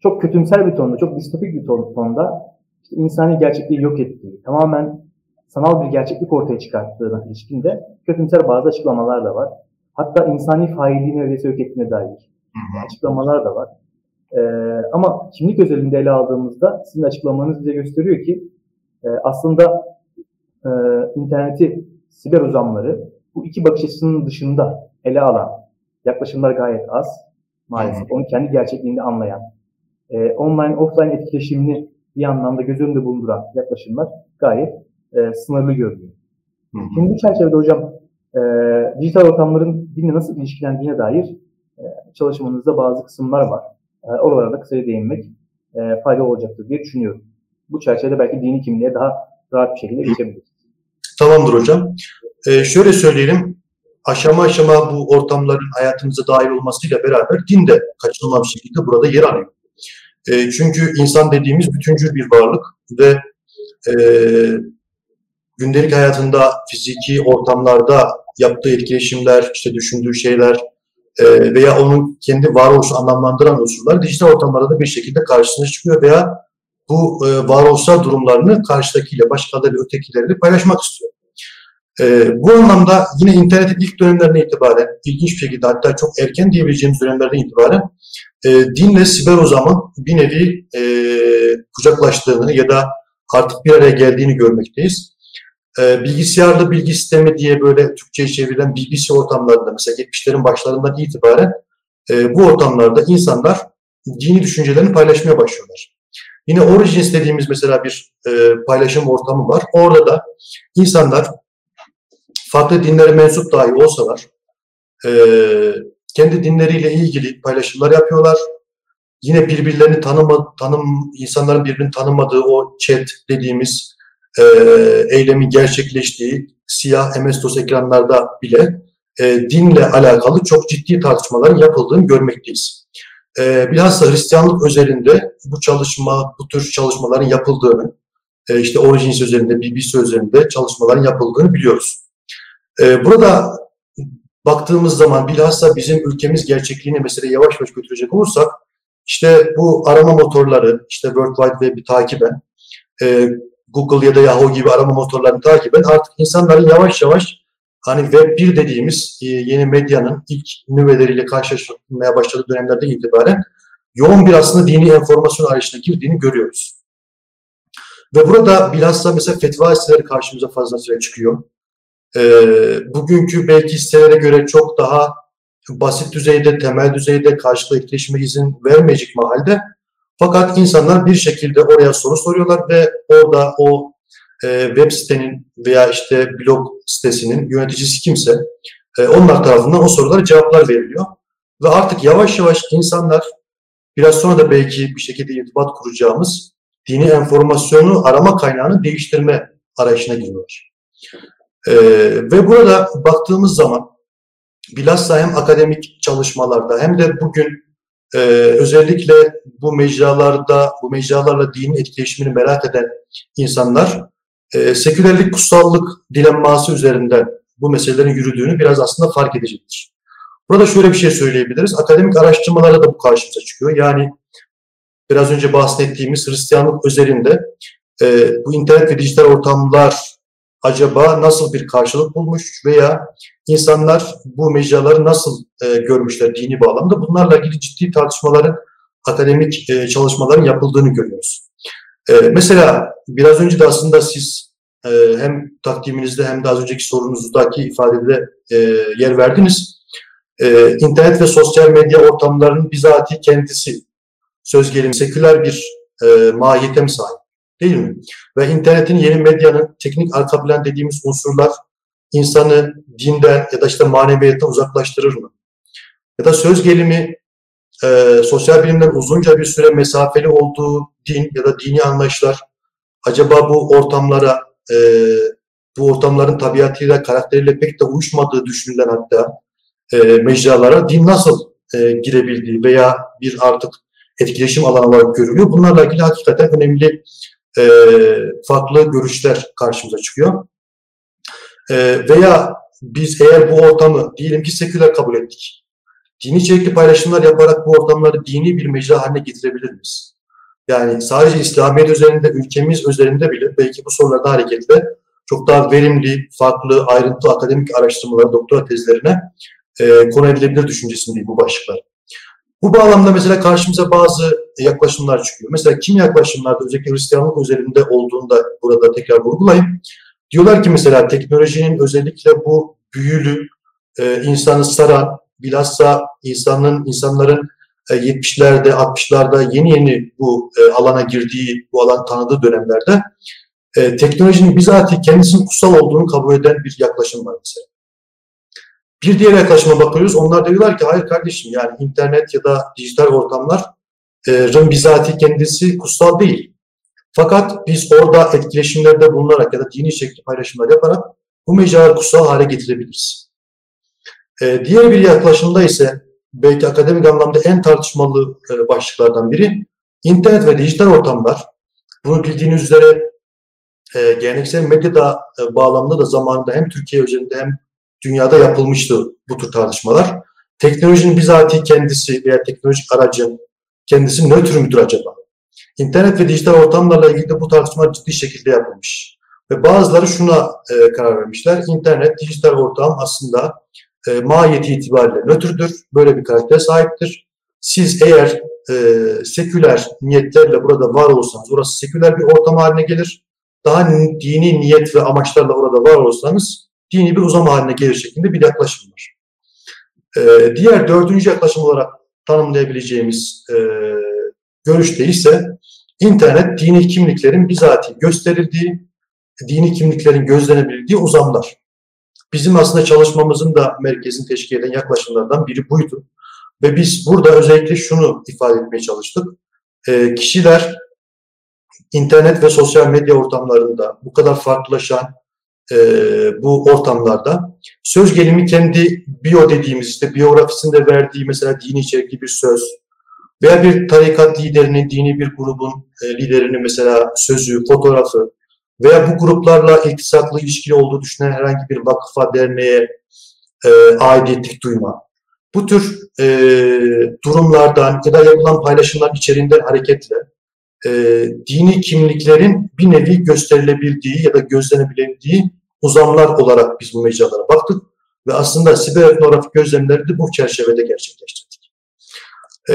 S1: çok kötümser bir tonda, çok distopik bir tonda işte insani gerçekliği yok ettiği, tamamen sanal bir gerçeklik ortaya çıkarttığına ilişkin de kötümser bazı açıklamalar da var. Hatta insani failliği neredeyse yok ettiğine dair açıklamalar da var. Ee, ama kimlik özelinde ele aldığımızda sizin açıklamanız bize gösteriyor ki e, aslında e, interneti siber uzamları bu iki bakış açısının dışında ele alan yaklaşımlar gayet az maalesef. Onu kendi gerçekliğinde anlayan, e, online offline etkileşimini bir anlamda göz önünde bulunduran yaklaşımlar gayet e, sınırlı görünüyor. Hı hı. Şimdi bu çerçevede hocam e, dijital ortamların dinle nasıl ilişkilendiğine dair e, çalışmanızda bazı kısımlar var. E, oralara da kısaca değinmek e, faydalı olacaktır diye düşünüyorum. Bu çerçevede belki dini kimliğe daha rahat bir şekilde geçebiliriz.
S2: Tamamdır hocam. Ee, şöyle söyleyelim, aşama aşama bu ortamların hayatımıza dahil olmasıyla beraber din de kaçınılmaz bir şekilde burada yer alıyor. E, çünkü insan dediğimiz bütüncül bir varlık ve e, gündelik hayatında fiziki ortamlarda yaptığı etkileşimler, işte düşündüğü şeyler e, veya onun kendi varoluşu anlamlandıran unsurlar dijital ortamlarda da bir şekilde karşısına çıkıyor veya bu e, varoluşsal durumlarını karşıdakiyle, başkalarıyla, ötekileriyle paylaşmak istiyor. E, bu anlamda yine internetin ilk dönemlerine itibaren, ilginç bir şekilde hatta çok erken diyebileceğimiz dönemlerden itibaren e, dinle siber uzamın bir nevi e, kucaklaştığını ya da artık bir araya geldiğini görmekteyiz. E, bilgisayarlı bilgi sistemi diye böyle Türkçe'ye çevrilen BBC ortamlarında mesela 70'lerin başlarından itibaren e, bu ortamlarda insanlar dini düşüncelerini paylaşmaya başlıyorlar. Yine Origins dediğimiz mesela bir e, paylaşım ortamı var. Orada da insanlar farklı dinlere mensup dahi olsalar e, kendi dinleriyle ilgili paylaşımlar yapıyorlar. Yine birbirlerini tanıma, tanım, insanların birbirini tanımadığı o chat dediğimiz e, eylemin gerçekleştiği siyah MS-DOS ekranlarda bile e, dinle alakalı çok ciddi tartışmaların yapıldığını görmekteyiz. E, bilhassa Hristiyanlık özelinde bu çalışma, bu tür çalışmaların yapıldığını, e, işte Origins üzerinde, BBC üzerinde çalışmaların yapıldığını biliyoruz. E, burada baktığımız zaman bilhassa bizim ülkemiz gerçekliğini mesela yavaş yavaş götürecek olursak işte bu arama motorları, işte World Wide Web'i takiben, e, Google ya da Yahoo gibi arama motorlarını takiben artık insanların yavaş yavaş hani Web 1 dediğimiz e, yeni medyanın ilk nüveleriyle karşılaşmaya başladığı dönemlerde itibaren yoğun bir aslında dini enformasyon arayışına girdiğini görüyoruz. Ve burada bilhassa mesela fetva siteleri karşımıza fazlasıyla çıkıyor. E, bugünkü belki sitelere göre çok daha basit düzeyde, temel düzeyde karşılıklı etkileşime izin vermeyecek mahalde fakat insanlar bir şekilde oraya soru soruyorlar ve orada o e, web sitenin veya işte blog sitesinin yöneticisi kimse e, onlar tarafından o sorulara cevaplar veriliyor. Ve artık yavaş yavaş insanlar biraz sonra da belki bir şekilde irtibat kuracağımız dini enformasyonu arama kaynağını değiştirme arayışına giriyorlar. E, ve burada baktığımız zaman bilhassa hem akademik çalışmalarda hem de bugün e, özellikle bu mecralarda, bu mecralarla dinin etkileşimini merak eden insanlar e, sekülerlik, kutsallık dilemması üzerinden bu meselelerin yürüdüğünü biraz aslında fark edecektir. Burada şöyle bir şey söyleyebiliriz. Akademik araştırmalara da bu karşımıza çıkıyor. Yani biraz önce bahsettiğimiz Hristiyanlık özelinde e, bu internet ve dijital ortamlar acaba nasıl bir karşılık bulmuş veya insanlar bu mecraları nasıl e, görmüşler dini bağlamda bunlarla ilgili ciddi tartışmaların akademik e, çalışmaların yapıldığını görüyoruz. E, mesela biraz önce de aslında siz e, hem takdiminizde hem de az önceki sorunuzdaki ifadede e, yer verdiniz. E, internet ve sosyal medya ortamlarının bizatihi kendisi söz gelimi seküler bir e, mahiyete mi sahip? Değil mi? Ve internetin yeni medyanın teknik arka plan dediğimiz unsurlar insanı dinden ya da işte maneviyattan uzaklaştırır mı? Ya da söz gelimi e, sosyal bilimler uzunca bir süre mesafeli olduğu din ya da dini anlayışlar acaba bu ortamlara e, bu ortamların tabiatıyla, karakteriyle pek de uyuşmadığı düşünülen hatta e, mecralara din nasıl e, girebildiği veya bir artık etkileşim alanı olarak görülüyor. Bunlarla ilgili hakikaten önemli e, farklı görüşler karşımıza çıkıyor. E, veya biz eğer bu ortamı diyelim ki seküler kabul ettik. Dini içerikli paylaşımlar yaparak bu ortamları dini bir mecra haline getirebilir miyiz? Yani sadece İslamiyet üzerinde, ülkemiz üzerinde bile belki bu sorularda hareketle çok daha verimli, farklı, ayrıntılı akademik araştırmalara, doktora tezlerine e, konu edilebilir düşüncesindeyim bu başlıklar. Bu bağlamda mesela karşımıza bazı yaklaşımlar çıkıyor. Mesela kim yaklaşımlarda özellikle Hristiyanlık üzerinde olduğunda burada tekrar vurgulayayım. Diyorlar ki mesela teknolojinin özellikle bu büyülü, e, insanı saran, bilhassa insanın, insanların 70'lerde, e, 60'larda yeni yeni bu e, alana girdiği, bu alan tanıdığı dönemlerde e, teknolojinin bizatihi kendisinin kutsal olduğunu kabul eden bir yaklaşım var mesela. Bir diğer yaklaşıma bakıyoruz. Onlar diyorlar ki hayır kardeşim yani internet ya da dijital ortamların bizatihi kendisi kutsal değil. Fakat biz orada etkileşimlerde bulunarak ya da dini şekli paylaşımlar yaparak bu mecraları kutsal hale getirebiliriz. Diğer bir yaklaşımda ise belki akademik anlamda en tartışmalı e, başlıklardan biri internet ve dijital ortamlar. Bunu bildiğiniz üzere e, geleneksel medya e, bağlamında da zamanında hem Türkiye üzerinde hem dünyada yapılmıştı bu tür tartışmalar. Teknolojinin bizatihi kendisi veya teknolojik aracın kendisi nötr müdür acaba? internet ve dijital ortamlarla ilgili de bu tartışma ciddi şekilde yapılmış. Ve bazıları şuna e, karar vermişler. İnternet, dijital ortam aslında e, mahiyeti itibariyle nötrdür. Böyle bir karaktere sahiptir. Siz eğer e, seküler niyetlerle burada var olursanız, orası seküler bir ortam haline gelir. Daha dini niyet ve amaçlarla orada var olursanız dini bir uzam haline gelir şeklinde bir yaklaşım var. E, diğer dördüncü yaklaşım olarak tanımlayabileceğimiz e, görüşte ise internet dini kimliklerin bizatihi gösterildiği, dini kimliklerin gözlenebildiği uzamlar. Bizim aslında çalışmamızın da merkezini teşkil eden yaklaşımlardan biri buydu. Ve biz burada özellikle şunu ifade etmeye çalıştık. E, kişiler internet ve sosyal medya ortamlarında bu kadar farklılaşan e, bu ortamlarda söz gelimi kendi bio dediğimiz işte biyografisinde verdiği mesela dini içerikli bir söz veya bir tarikat liderinin, dini bir grubun e, liderinin mesela sözü, fotoğrafı veya bu gruplarla iltisaklı ilişkili olduğu düşünen herhangi bir vakıfa, derneğe e, aidiyetlik duyma. Bu tür e, durumlardan ya da yapılan paylaşımlar içeriğinden hareketle e, dini kimliklerin bir nevi gösterilebildiği ya da gözlenebildiği uzamlar olarak biz bu mecralara baktık ve aslında siber etnografik gözlemleri de bu çerçevede gerçekleştirdik. E,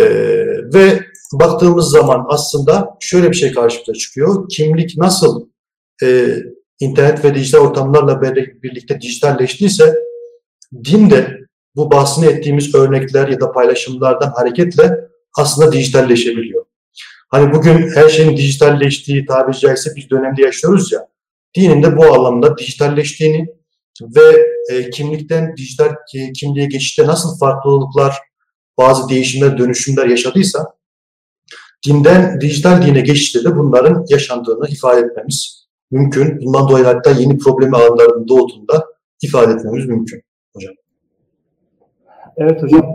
S2: ve baktığımız zaman aslında şöyle bir şey karşımıza çıkıyor. Kimlik nasıl e, internet ve dijital ortamlarla birlikte dijitalleştiyse din de bu bahsini ettiğimiz örnekler ya da paylaşımlardan hareketle aslında dijitalleşebiliyor. Hani bugün her şeyin dijitalleştiği tabiri caizse bir dönemde yaşıyoruz ya. Dinin de bu anlamda dijitalleştiğini ve e, kimlikten dijital kimliğe geçişte nasıl farklılıklar, bazı değişimler, dönüşümler yaşadıysa dinden dijital dine geçişte de bunların yaşandığını ifade etmemiz mümkün. Bundan dolayı hatta yeni problemi alanlarının doğduğunda ifade etmemiz mümkün hocam.
S1: Evet hocam.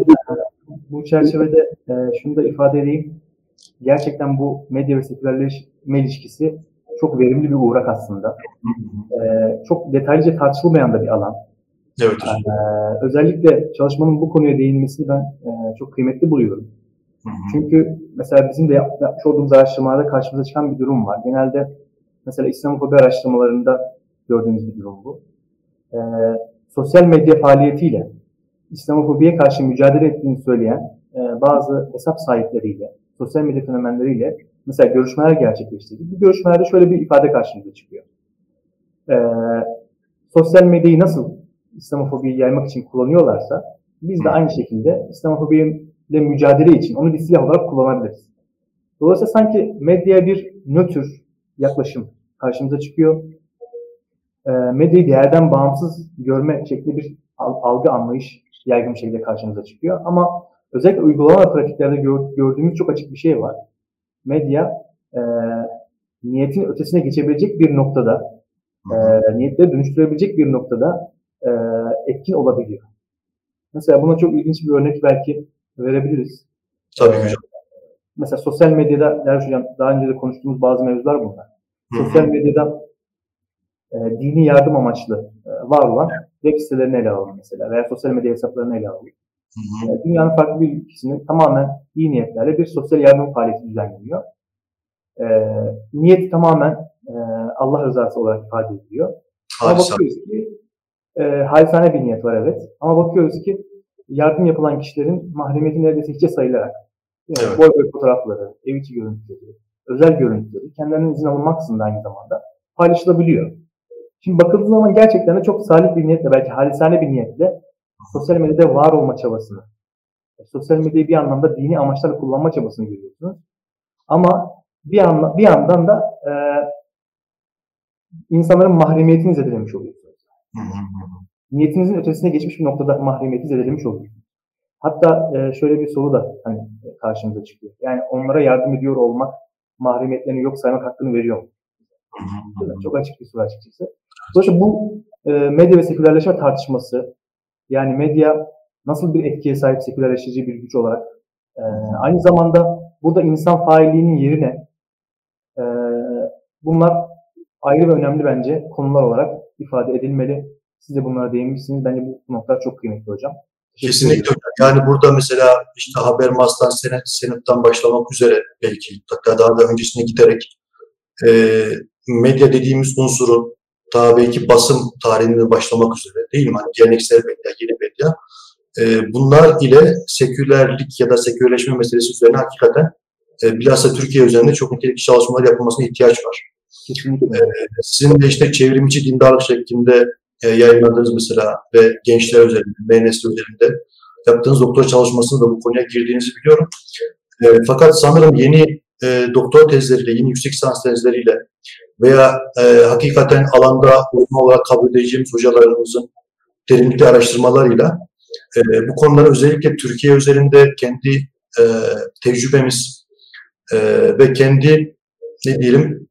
S1: Bu çerçevede e, şunu da ifade edeyim. Gerçekten bu medya ve sekülerleşme ilişkisi çok verimli bir uğrak aslında. E, çok detaylıca tartışılmayan da bir alan.
S2: Evet hocam.
S1: E, özellikle çalışmanın bu konuya değinmesini ben e, çok kıymetli buluyorum. Hı hı. Çünkü mesela bizim de yapmış olduğumuz araştırmalarda karşımıza çıkan bir durum var. Genelde mesela İslamofobi araştırmalarında gördüğümüz bir durum bu. E, sosyal medya faaliyetiyle İslamofobiye karşı mücadele ettiğini söyleyen e, bazı hesap sahipleriyle, sosyal medya fenomenleriyle mesela görüşmeler gerçekleştirdik. Bu görüşmelerde şöyle bir ifade karşımıza çıkıyor. E, sosyal medyayı nasıl İslamofobiyi yaymak için kullanıyorlarsa biz de aynı şekilde İslamofobiyle mücadele için onu bir silah olarak kullanabiliriz. Dolayısıyla sanki medyaya bir nötr yaklaşım karşımıza çıkıyor. E, medyayı değerden bağımsız görme şekli bir algı anlayış yaygın bir şekilde karşımıza çıkıyor. Ama özellikle uygulama pratiklerde gördüğümüz çok açık bir şey var. Medya e, niyetin ötesine geçebilecek bir noktada, e, niyetleri dönüştürebilecek bir noktada e, etkin olabiliyor. Mesela buna çok ilginç bir örnek belki verebiliriz.
S2: Tabii hocam.
S1: Mesela sosyal medyada, Derviş Hocam daha önce de konuştuğumuz bazı mevzular bunlar. Sosyal medyada e, dini yardım amaçlı e, var olan web sitelerini ele alalım mesela veya sosyal medya hesaplarını ele alalım. Hı hı. E, dünyanın farklı bir ülkesinde tamamen iyi niyetlerle bir sosyal yardım faaliyeti düzenleniyor. E, niyet tamamen e, Allah rızası olarak ifade ediliyor. Ama bakıyoruz ki e, halisane bir niyet var evet. Ama bakıyoruz ki yardım yapılan kişilerin mahremiyeti neredeyse hiçe sayılarak yani evet. boy boy fotoğrafları, ev içi görüntüleri, özel görüntüleri kendilerinin izin alınmaksızın aynı zamanda paylaşılabiliyor. Şimdi bakıldığı zaman gerçekten de çok salih bir niyetle, belki halisane bir niyetle sosyal medyada var olma çabasını, sosyal medyayı bir anlamda dini amaçlarla kullanma çabasını görüyorsunuz. Ama bir, anla, bir yandan da e, insanların mahremiyetini zedelemiş oluyorsunuz. Niyetinizin ötesine geçmiş bir noktada mahremiyeti zedelemiş oluyorsunuz. Hatta e, şöyle bir soru da hani karşımıza çıkıyor. Yani onlara yardım ediyor olmak mahremiyetlerini yok saymak hakkını veriyor? Çok açık bir soru açıkçası. Dolayısıyla bu e, medya ve sekülerleşme tartışması, yani medya nasıl bir etkiye sahip sekülerleştirici bir güç olarak, e, aynı zamanda burada insan failliğinin yerine e, bunlar ayrı ve önemli bence konular olarak ifade edilmeli. Siz de bunlara değinmişsiniz. Bence bu noktalar çok kıymetli hocam.
S2: Kesinlikle. Yani burada mesela işte haber mastan, senet, senettan başlamak üzere belki hatta daha da öncesine giderek e, medya dediğimiz unsurun ta belki basın tarihinde başlamak üzere değil mi? Hani geleneksel medya, yeni medya. E, bunlar ile sekülerlik ya da sekülerleşme meselesi üzerine hakikaten e, bilhassa Türkiye üzerinde çok nitelikli çalışmalar yapılmasına ihtiyaç var. Kesinlikle. E, sizin de işte çevrimiçi dindarlık şeklinde e, yayınladığınız mesela ve gençler üzerinde, MNS üzerinde yaptığınız doktor çalışmasında da bu konuya girdiğinizi biliyorum. E, fakat sanırım yeni e, doktor tezleriyle, yeni yüksek lisans tezleriyle veya e, hakikaten alanda uzman olarak kabul edeceğimiz hocalarımızın derinlikli araştırmalarıyla e, bu konuları özellikle Türkiye üzerinde kendi e, tecrübemiz e, ve kendi ne diyelim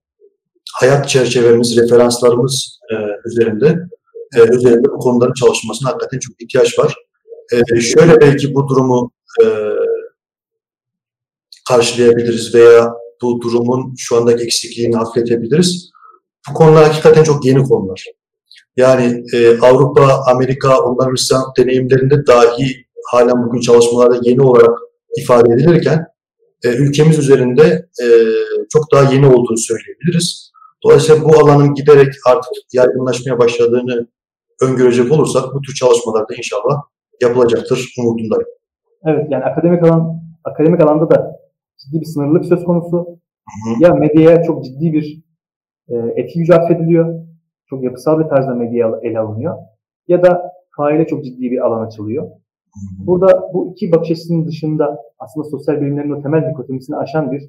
S2: hayat çerçevemiz, referanslarımız e, üzerinde e, üzerinde bu konuların çalışmasına hakikaten çok ihtiyaç var. E, şöyle belki bu durumu e, karşılayabiliriz veya bu durumun şu andaki eksikliğini hafifletebiliriz. Bu konular hakikaten çok yeni konular. Yani e, Avrupa, Amerika, onların Hristiyan deneyimlerinde dahi halen bugün çalışmalarda yeni olarak ifade edilirken e, ülkemiz üzerinde e, çok daha yeni olduğunu söyleyebiliriz. Dolayısıyla bu alanın giderek artık yaygınlaşmaya başladığını öngörecek olursak bu tür çalışmalarda inşallah yapılacaktır umudundayım.
S1: Evet yani akademik alan akademik alanda da ciddi bir sınırlılık söz konusu. Hı hı. Ya medyaya çok ciddi bir e, etki gücü atfediliyor. Çok yapısal bir tarzda medya ele alınıyor. Ya da faile çok ciddi bir alan açılıyor. Hı hı. Burada bu iki bakış açısının dışında aslında sosyal bilimlerin o temel dikotomisini aşan bir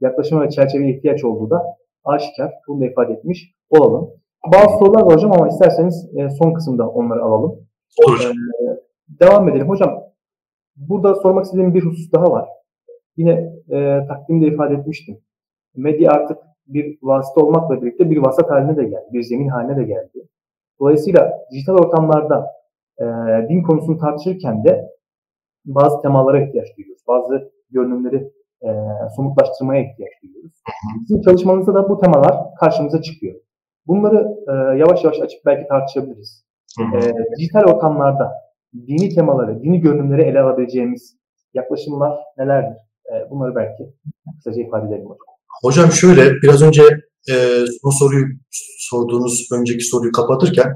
S1: yaklaşıma ve çerçeveye ihtiyaç olduğu da aşikar. Bunu da ifade etmiş olalım. Bazı sorular var hocam ama isterseniz e, son kısımda onları alalım.
S2: Olur. Ee,
S1: devam edelim. Hocam burada sormak istediğim bir husus daha var. Yine e, takdimde ifade etmiştim. Medya artık bir vasıta olmakla birlikte bir vasat haline de geldi. Bir zemin haline de geldi. Dolayısıyla dijital ortamlarda e, din konusunu tartışırken de bazı temalara ihtiyaç duyuyoruz. Bazı görünümleri e, somutlaştırmaya ihtiyaç duyuyoruz. Sizin çalışmanızda da bu temalar karşımıza çıkıyor. Bunları e, yavaş yavaş açıp belki tartışabiliriz. E, dijital ortamlarda dini temaları, dini görünümleri ele alabileceğimiz yaklaşımlar nelerdir? E, bunları belki kısaca ifade edelim hocam.
S2: Hocam şöyle, biraz önce e, bu soruyu sorduğunuz önceki soruyu kapatırken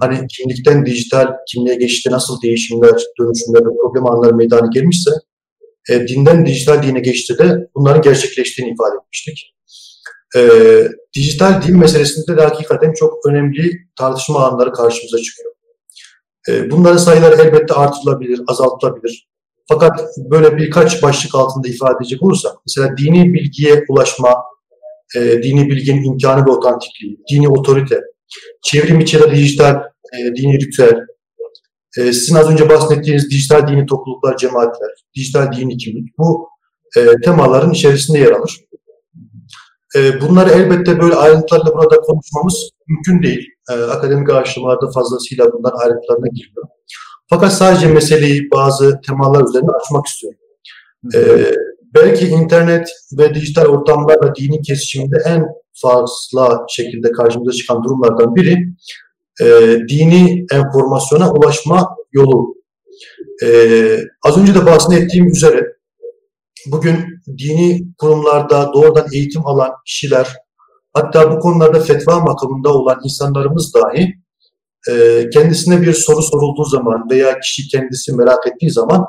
S2: hani kimlikten dijital kimliğe geçişte nasıl değişimler, dönüşümler ve problem anları meydana gelmişse e, dinden dijital dine geçişte de bunların gerçekleştiğini ifade etmiştik. E, dijital din meselesinde de hakikaten çok önemli tartışma alanları karşımıza çıkıyor. E, bunların sayıları elbette artırılabilir, azaltılabilir. Fakat böyle birkaç başlık altında ifade edecek olursak, mesela dini bilgiye ulaşma, e, dini bilginin imkanı ve otantikliği, dini otorite, çevrim içi ya dijital e, dini ritüel, e, sizin az önce bahsettiğiniz dijital dini topluluklar, cemaatler, dijital dini kimlik, bu e, temaların içerisinde yer alır. E, bunları elbette böyle ayrıntılarla burada konuşmamız mümkün değil. E, akademik araştırmalarda fazlasıyla bunlar ayrıntılarına giriyor. Fakat sadece meseleyi bazı temalar üzerine açmak istiyorum. Ee, belki internet ve dijital ortamlarla dini kesişiminde en fazla şekilde karşımıza çıkan durumlardan biri e, dini enformasyona ulaşma yolu. E, az önce de bahsettiğim üzere bugün dini kurumlarda doğrudan eğitim alan kişiler, hatta bu konularda fetva makamında olan insanlarımız dahi e, kendisine bir soru sorulduğu zaman veya kişi kendisi merak ettiği zaman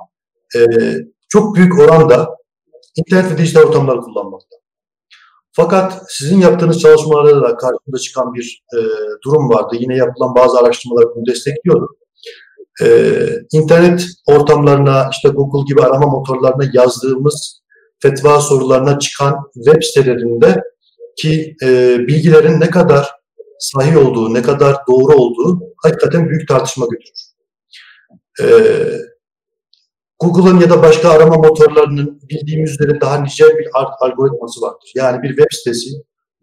S2: e, çok büyük oranda internet ve dijital ortamları kullanmakta. Fakat sizin yaptığınız çalışmalarda da karşımıza çıkan bir e, durum vardı. Yine yapılan bazı araştırmalar bunu destekliyordu. E, internet ortamlarına, işte Google gibi arama motorlarına yazdığımız fetva sorularına çıkan web sitelerinde ki e, bilgilerin ne kadar sahih olduğu, ne kadar doğru olduğu hakikaten büyük tartışma götürür. Ee, Google'ın ya da başka arama motorlarının bildiğimiz üzere daha nicel bir algoritması vardır. Yani bir web sitesi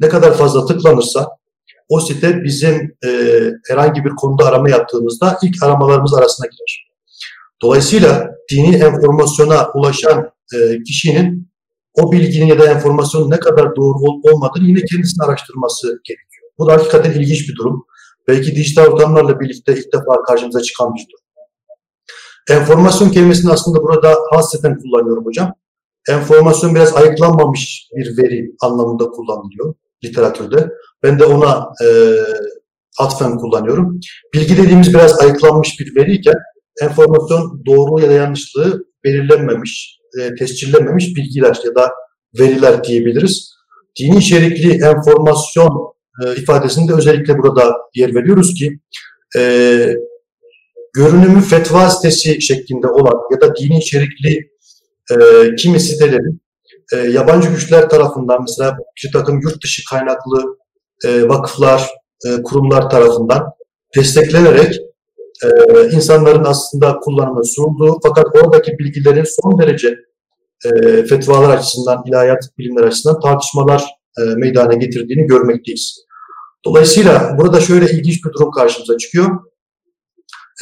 S2: ne kadar fazla tıklanırsa o site bizim e, herhangi bir konuda arama yaptığımızda ilk aramalarımız arasına girer. Dolayısıyla dini enformasyona ulaşan e, kişinin o bilginin ya da enformasyonun ne kadar doğru olup olmadığını yine kendisini araştırması gerekiyor. Bu da hakikaten ilginç bir durum. Belki dijital ortamlarla birlikte ilk defa karşımıza çıkan bir durum. Enformasyon kelimesini aslında burada hasreten kullanıyorum hocam. Enformasyon biraz ayıklanmamış bir veri anlamında kullanılıyor literatürde. Ben de ona e, atfen kullanıyorum. Bilgi dediğimiz biraz ayıklanmış bir veriyken enformasyon doğru ya da yanlışlığı belirlenmemiş, e, bilgiler ya da veriler diyebiliriz. Dini içerikli enformasyon e, ifadesinde özellikle burada yer veriyoruz ki e, görünümü fetva sitesi şeklinde olan ya da dini içerikli e, kimi sitelerin e, yabancı güçler tarafından mesela bir takım yurt dışı kaynaklı e, vakıflar, kurumlar tarafından desteklenerek e, insanların aslında kullanımı sunulduğu fakat oradaki bilgilerin son derece e, fetvalar açısından, ilahiyat bilimler açısından tartışmalar e, meydana getirdiğini görmekteyiz. Dolayısıyla burada şöyle ilginç bir durum karşımıza çıkıyor.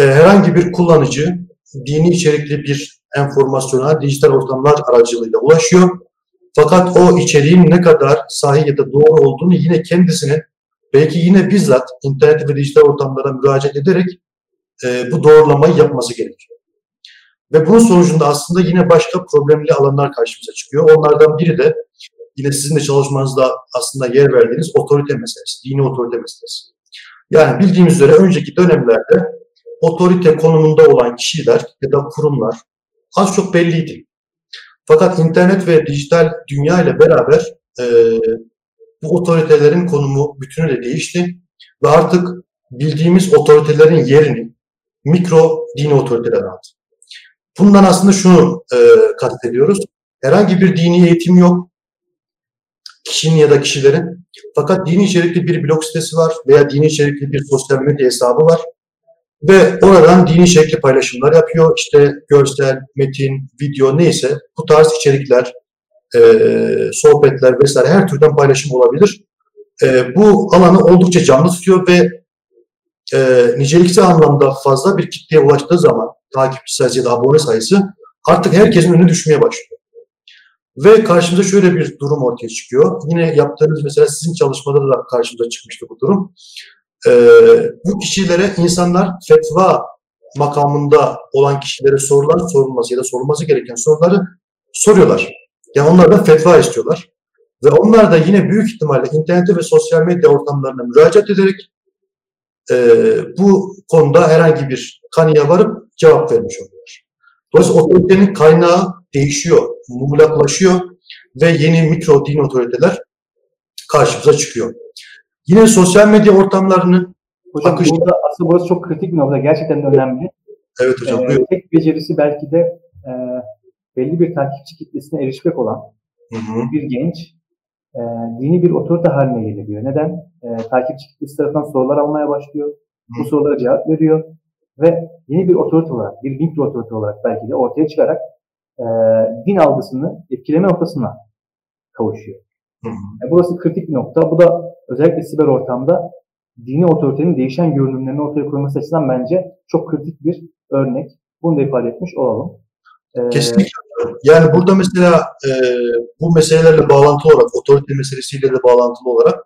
S2: E, herhangi bir kullanıcı dini içerikli bir enformasyona dijital ortamlar aracılığıyla ulaşıyor. Fakat o içeriğin ne kadar sahih ya da doğru olduğunu yine kendisine belki yine bizzat internet ve dijital ortamlara müracaat ederek e, bu doğrulamayı yapması gerekiyor. Ve bunun sonucunda aslında yine başka problemli alanlar karşımıza çıkıyor. Onlardan biri de yine sizin de çalışmanızda aslında yer verdiğiniz otorite meselesi, dini otorite meselesi. Yani bildiğimiz üzere önceki dönemlerde otorite konumunda olan kişiler ya da kurumlar az çok belliydi. Fakat internet ve dijital dünya ile beraber e, bu otoritelerin konumu bütünüyle değişti ve artık bildiğimiz otoritelerin yerini mikro dini otoriteler aldı. Bundan aslında şunu e, kastediyoruz. Herhangi bir dini eğitim yok. Kişinin ya da kişilerin. Fakat dini içerikli bir blog sitesi var veya dini içerikli bir sosyal medya hesabı var. Ve oradan dini içerikli paylaşımlar yapıyor. İşte görsel, metin, video neyse bu tarz içerikler, e, sohbetler vesaire her türden paylaşım olabilir. E, bu alanı oldukça canlı tutuyor ve e, niceliksel anlamda fazla bir kitleye ulaştığı zaman takipçi sayısı ya da abone sayısı artık herkesin önüne düşmeye başlıyor. Ve karşımıza şöyle bir durum ortaya çıkıyor. Yine yaptığınız mesela sizin çalışmada da karşımıza çıkmıştı bu durum. Ee, bu kişilere insanlar fetva makamında olan kişilere sorular sorulması ya da sorulması gereken soruları soruyorlar. Yani onlar da fetva istiyorlar. Ve onlar da yine büyük ihtimalle internete ve sosyal medya ortamlarına müracaat ederek e, bu konuda herhangi bir kanıya varıp cevap vermiş oluyorlar. Dolayısıyla otoritenin kaynağı değişiyor, muğlaklaşıyor ve yeni mikro din otoriteler karşımıza çıkıyor. Yine sosyal medya ortamlarının
S1: Hocam akışı... burada aslında burası çok kritik bir nokta. Gerçekten de önemli.
S2: Evet hocam.
S1: Ee, tek becerisi belki de e, belli bir takipçi kitlesine erişmek olan hı hı. bir genç e, dini bir otorite haline gelebiliyor. Neden? E, takipçi kitlesi tarafından sorular almaya başlıyor. Bu sorulara cevap veriyor. Ve yeni bir otorite olarak, bir mikro otorite olarak belki de ortaya çıkarak e, din algısını etkileme noktasına kavuşuyor. Hı hı. Yani burası kritik bir nokta. Bu da özellikle siber ortamda dini otoritenin değişen görünümlerini ortaya koyması açısından bence çok kritik bir örnek. Bunu da ifade etmiş olalım.
S2: Kesinlikle. Yani burada mesela e, bu meselelerle bağlantılı olarak, otorite meselesiyle de bağlantılı olarak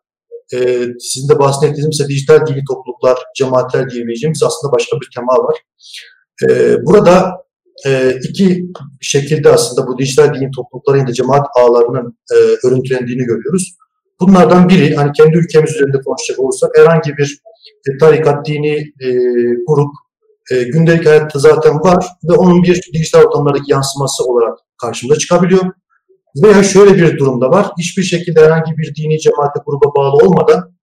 S2: e, sizin de bahsettiğiniz mesela dijital dini topluluklar, cemaatler diyebileceğimiz aslında başka bir tema var. E, burada e, iki şekilde aslında bu dijital dini toplulukların da cemaat ağlarının e, örüntülendiğini görüyoruz. Bunlardan biri hani kendi ülkemiz üzerinde konuşacak olursak herhangi bir e, tarikat, dini e, grup e, gündelik hayatta zaten var ve onun bir dijital ortamlardaki yansıması olarak karşımıza çıkabiliyor. Veya şöyle bir durumda var. Hiçbir şekilde herhangi bir dini cemaate gruba bağlı olmadan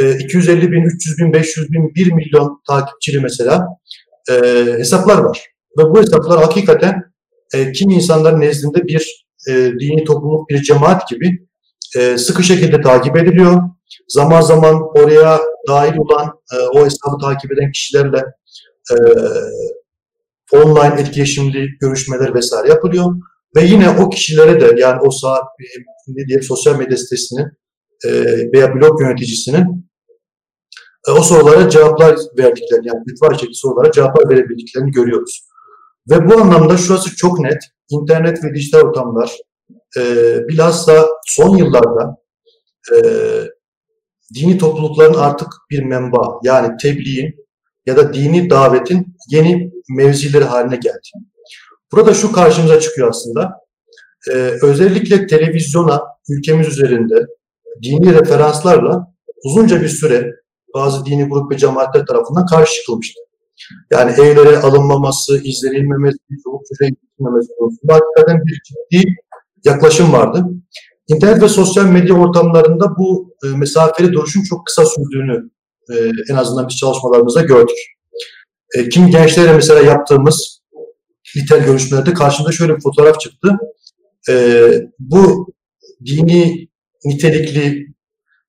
S2: e, 250 bin, 300 bin, 500 bin, 1 milyon takipçili mesela e, hesaplar var. Ve bu hesaplar hakikaten e, kimi insanların nezdinde bir e, dini topluluk, bir cemaat gibi e, sıkı şekilde takip ediliyor. Zaman zaman oraya dahil olan e, o hesabı takip eden kişilerle e, online etkileşimli görüşmeler vesaire yapılıyor. Ve yine o kişilere de yani o sağ, ne diye sosyal medya sitesinin e, veya blog yöneticisinin e, o sorulara cevaplar verdiklerini yani fetva şekli sorulara cevaplar verebildiklerini görüyoruz. Ve bu anlamda şurası çok net. İnternet ve dijital ortamlar e, bilhassa son yıllarda e, dini toplulukların artık bir menba yani tebliğin ya da dini davetin yeni mevzileri haline geldi. Burada şu karşımıza çıkıyor aslında. Ee, özellikle televizyona ülkemiz üzerinde dini referanslarla uzunca bir süre bazı dini grup ve cemaatler tarafından karşı çıkılmıştı. Yani evlere alınmaması, izlenilmemesi, çoluk çocuğa gitmemesi konusunda hakikaten bir ciddi yaklaşım vardı. İnternet ve sosyal medya ortamlarında bu e, mesafeli duruşun çok kısa sürdüğünü e, en azından biz çalışmalarımızda gördük. E, kim gençlere mesela yaptığımız litel görüşmelerde karşımda şöyle bir fotoğraf çıktı. E, bu dini nitelikli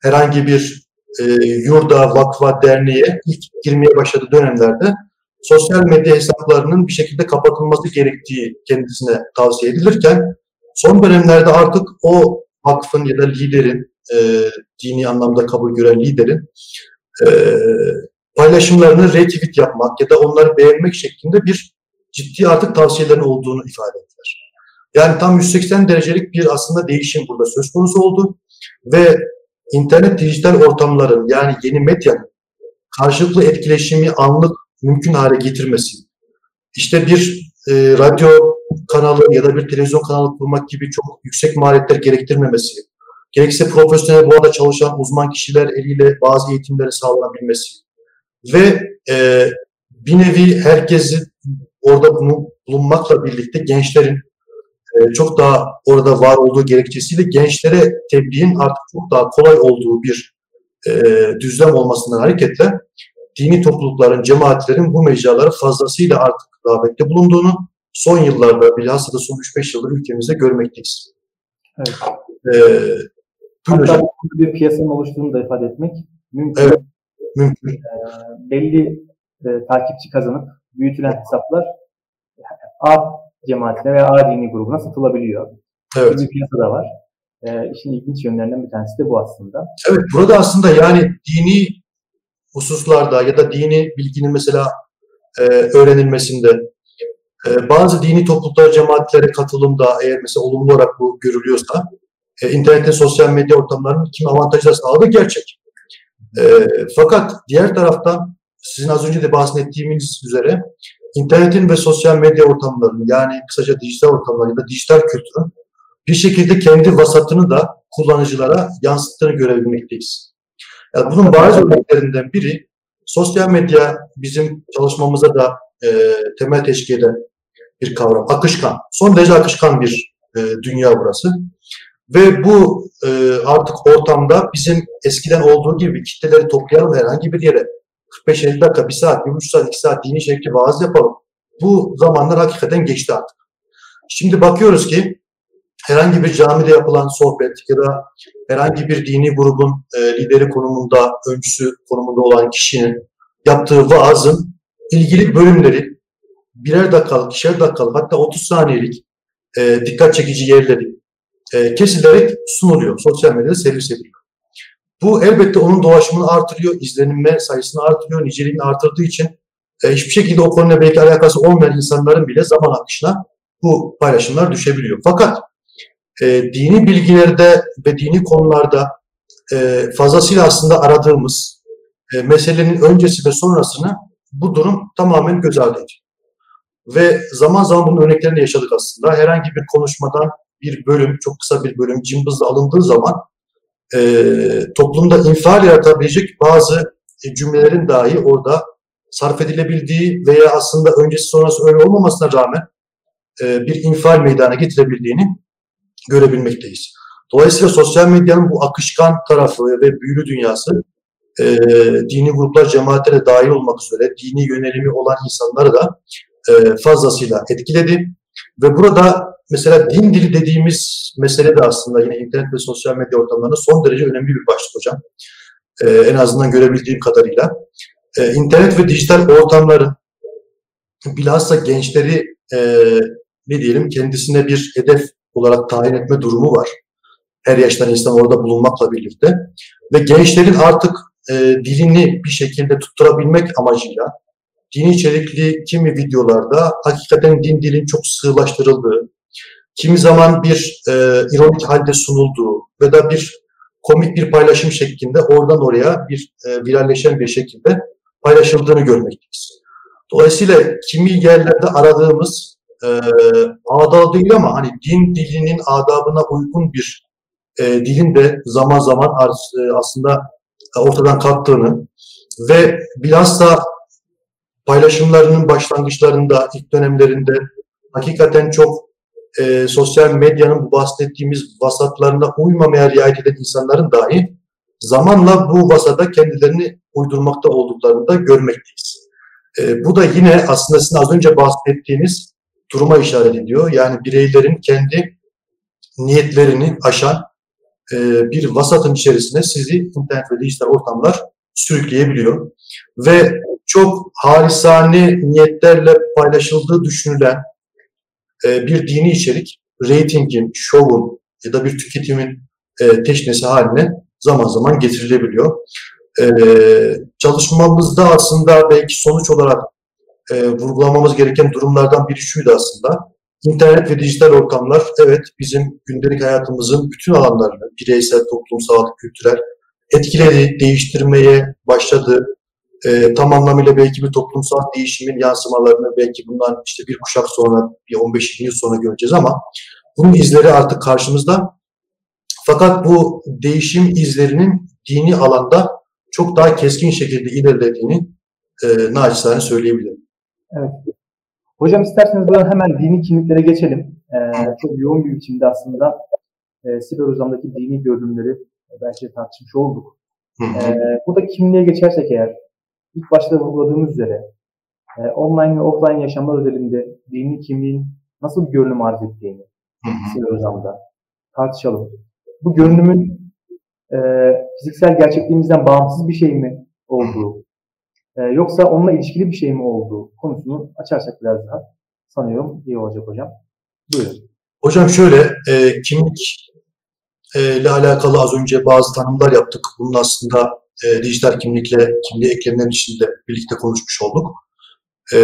S2: herhangi bir e, yurda, vakfa, derneğe ilk girmeye başladığı dönemlerde sosyal medya hesaplarının bir şekilde kapatılması gerektiği kendisine tavsiye edilirken son dönemlerde artık o vakfın ya da liderin, e, dini anlamda kabul gören liderin e, paylaşımlarını retweet yapmak ya da onları beğenmek şeklinde bir ciddi artık tavsiyelerin olduğunu ifade ettiler. Yani tam 180 derecelik bir aslında değişim burada söz konusu oldu ve internet dijital ortamların yani yeni medyanın karşılıklı etkileşimi anlık mümkün hale getirmesi, işte bir e, radyo kanalı ya da bir televizyon kanalı kurmak gibi çok yüksek maliyetler gerektirmemesi, gerekse profesyonel bu arada çalışan uzman kişiler eliyle bazı eğitimleri sağlanabilmesi ve e, bir nevi herkesi orada bunu bulunmakla birlikte gençlerin e, çok daha orada var olduğu gerekçesiyle gençlere tebliğin artık çok daha kolay olduğu bir e, düzlem olmasından hareketle dini toplulukların, cemaatlerin bu mecraları fazlasıyla artık davette bulunduğunu son yıllarda bilhassa da son 3-5 yıldır ülkemizde görmekteyiz.
S1: Evet. Ee, Hatta bir piyasanın oluştuğunu da ifade etmek mümkün.
S2: Evet, mümkün.
S1: Ee, belli e, takipçi kazanıp büyütülen hesaplar A cemaatine veya A dini grubuna satılabiliyor.
S2: Evet.
S1: Bir piyasa da var. E, işin ilginç yönlerinden bir tanesi de bu aslında.
S2: Evet, burada aslında yani dini hususlarda ya da dini bilginin mesela e, öğrenilmesinde e, bazı dini topluluklara, cemaatlere katılımda eğer mesela olumlu olarak bu görülüyorsa e, internetin sosyal medya ortamlarının kim avantajlar sağladığı gerçek. E, fakat diğer taraftan sizin az önce de bahsettiğimiz üzere internetin ve sosyal medya ortamlarının yani kısaca dijital ortamlar ya da dijital kültürün bir şekilde kendi vasatını da kullanıcılara yansıttığını görebilmekteyiz. Yani bunun bazı örneklerinden biri sosyal medya bizim çalışmamıza da e, temel teşkil eden bir kavram. Akışkan. Son derece akışkan bir e, dünya burası. Ve bu e, artık ortamda bizim eskiden olduğu gibi kitleleri toplayalım herhangi bir yere 45-50 dakika, 1 saat, 1,5 saat, 2 saat dini şekli vaaz yapalım. Bu zamanlar hakikaten geçti artık. Şimdi bakıyoruz ki herhangi bir camide yapılan sohbet ya da herhangi bir dini grubun e, lideri konumunda, öncüsü konumunda olan kişinin yaptığı vaazın ilgili bölümleri birer dakikalık, ikişer dakikalık hatta 30 saniyelik e, dikkat çekici yerleri e, kesilerek sunuluyor. Sosyal medyada servis ediliyor. Bu elbette onun dolaşımını artırıyor, izlenme sayısını artırıyor, niceliğini artırdığı için e, hiçbir şekilde o konuyla belki alakası olmayan insanların bile zaman akışına bu paylaşımlar düşebiliyor. Fakat e, dini bilgilerde ve dini konularda e, fazlasıyla aslında aradığımız e, meselenin öncesi ve sonrasını bu durum tamamen göz ardı ediyor. Ve zaman zaman bunun örneklerini yaşadık aslında. Herhangi bir konuşmadan bir bölüm, çok kısa bir bölüm cımbızla alındığı zaman e, toplumda infial yaratabilecek bazı e, cümlelerin dahi orada sarf edilebildiği veya aslında öncesi sonrası öyle olmamasına rağmen e, bir infial meydana getirebildiğini görebilmekteyiz. Dolayısıyla sosyal medyanın bu akışkan tarafı ve büyülü dünyası e, dini gruplar cemaatlere dahil olmak üzere dini yönelimi olan insanları da e, fazlasıyla etkiledi. Ve burada mesela din dili dediğimiz mesele de aslında yine internet ve sosyal medya ortamlarında son derece önemli bir başlık hocam. E, en azından görebildiğim kadarıyla. E, internet ve dijital ortamların bilhassa gençleri e, ne diyelim kendisine bir hedef olarak tayin etme durumu var. Her yaştan insan orada bulunmakla birlikte. Ve gençlerin artık e, dilini bir şekilde tutturabilmek amacıyla dini içerikli kimi videolarda hakikaten din dilin çok sığlaştırıldığı, kimi zaman bir e, ironik halde sunulduğu ve da bir komik bir paylaşım şeklinde oradan oraya bir e, viralleşen bir şekilde paylaşıldığını görmekteyiz. Dolayısıyla kimi yerlerde aradığımız e, adab değil ama hani din dilinin adabına uygun bir e, dilin de zaman zaman e, aslında ortadan kalktığını ve bilhassa paylaşımlarının başlangıçlarında, ilk dönemlerinde hakikaten çok e, sosyal medyanın bu bahsettiğimiz vasatlarına uymamaya riayet eden insanların dahi zamanla bu vasada kendilerini uydurmakta olduklarını da görmekteyiz. E, bu da yine aslında sizin az önce bahsettiğiniz duruma işaret ediyor. Yani bireylerin kendi niyetlerini aşan e, bir vasatın içerisine sizi internet ve dijital ortamlar sürükleyebiliyor. Ve çok harisane niyetlerle paylaşıldığı düşünülen e, bir dini içerik, reytingin, şovun ya da bir tüketimin e, teşnesi haline zaman zaman getirilebiliyor. E, çalışmamızda aslında belki sonuç olarak e, vurgulamamız gereken durumlardan biri şuydu aslında. İnternet ve dijital ortamlar evet bizim gündelik hayatımızın bütün alanlarını, bireysel, toplumsal, kültürel etkiledi, değiştirmeye başladı. E, tam anlamıyla belki bir toplumsal değişimin yansımalarını belki bundan işte bir kuşak sonra, bir 15-20 yıl sonra göreceğiz ama bunun izleri artık karşımızda. Fakat bu değişim izlerinin dini alanda çok daha keskin şekilde ilerlediğini e, naçizane söyleyebilirim.
S1: Evet. Hocam isterseniz buradan hemen dini kimliklere geçelim. Ee, çok yoğun bir biçimde aslında e, siber uzamdaki dini görünümleri belki tartışmış olduk. Ee, burada kimliğe geçersek eğer, ilk başta vurguladığımız üzere e, online ve offline yaşamlar özelinde dini kimliğin nasıl bir görünüm arz ettiğini siber uzamda tartışalım. Bu görünümün e, fiziksel gerçekliğimizden bağımsız bir şey mi olduğu, e, yoksa onunla ilişkili bir şey mi olduğu konusunu açarsak biraz daha sanıyorum iyi olacak hocam. Buyurun.
S2: Hocam şöyle, e, kimlik ile alakalı az önce bazı tanımlar yaptık. Bunun aslında e, dijital kimlikle kimliğe eklenen içinde birlikte konuşmuş olduk. E,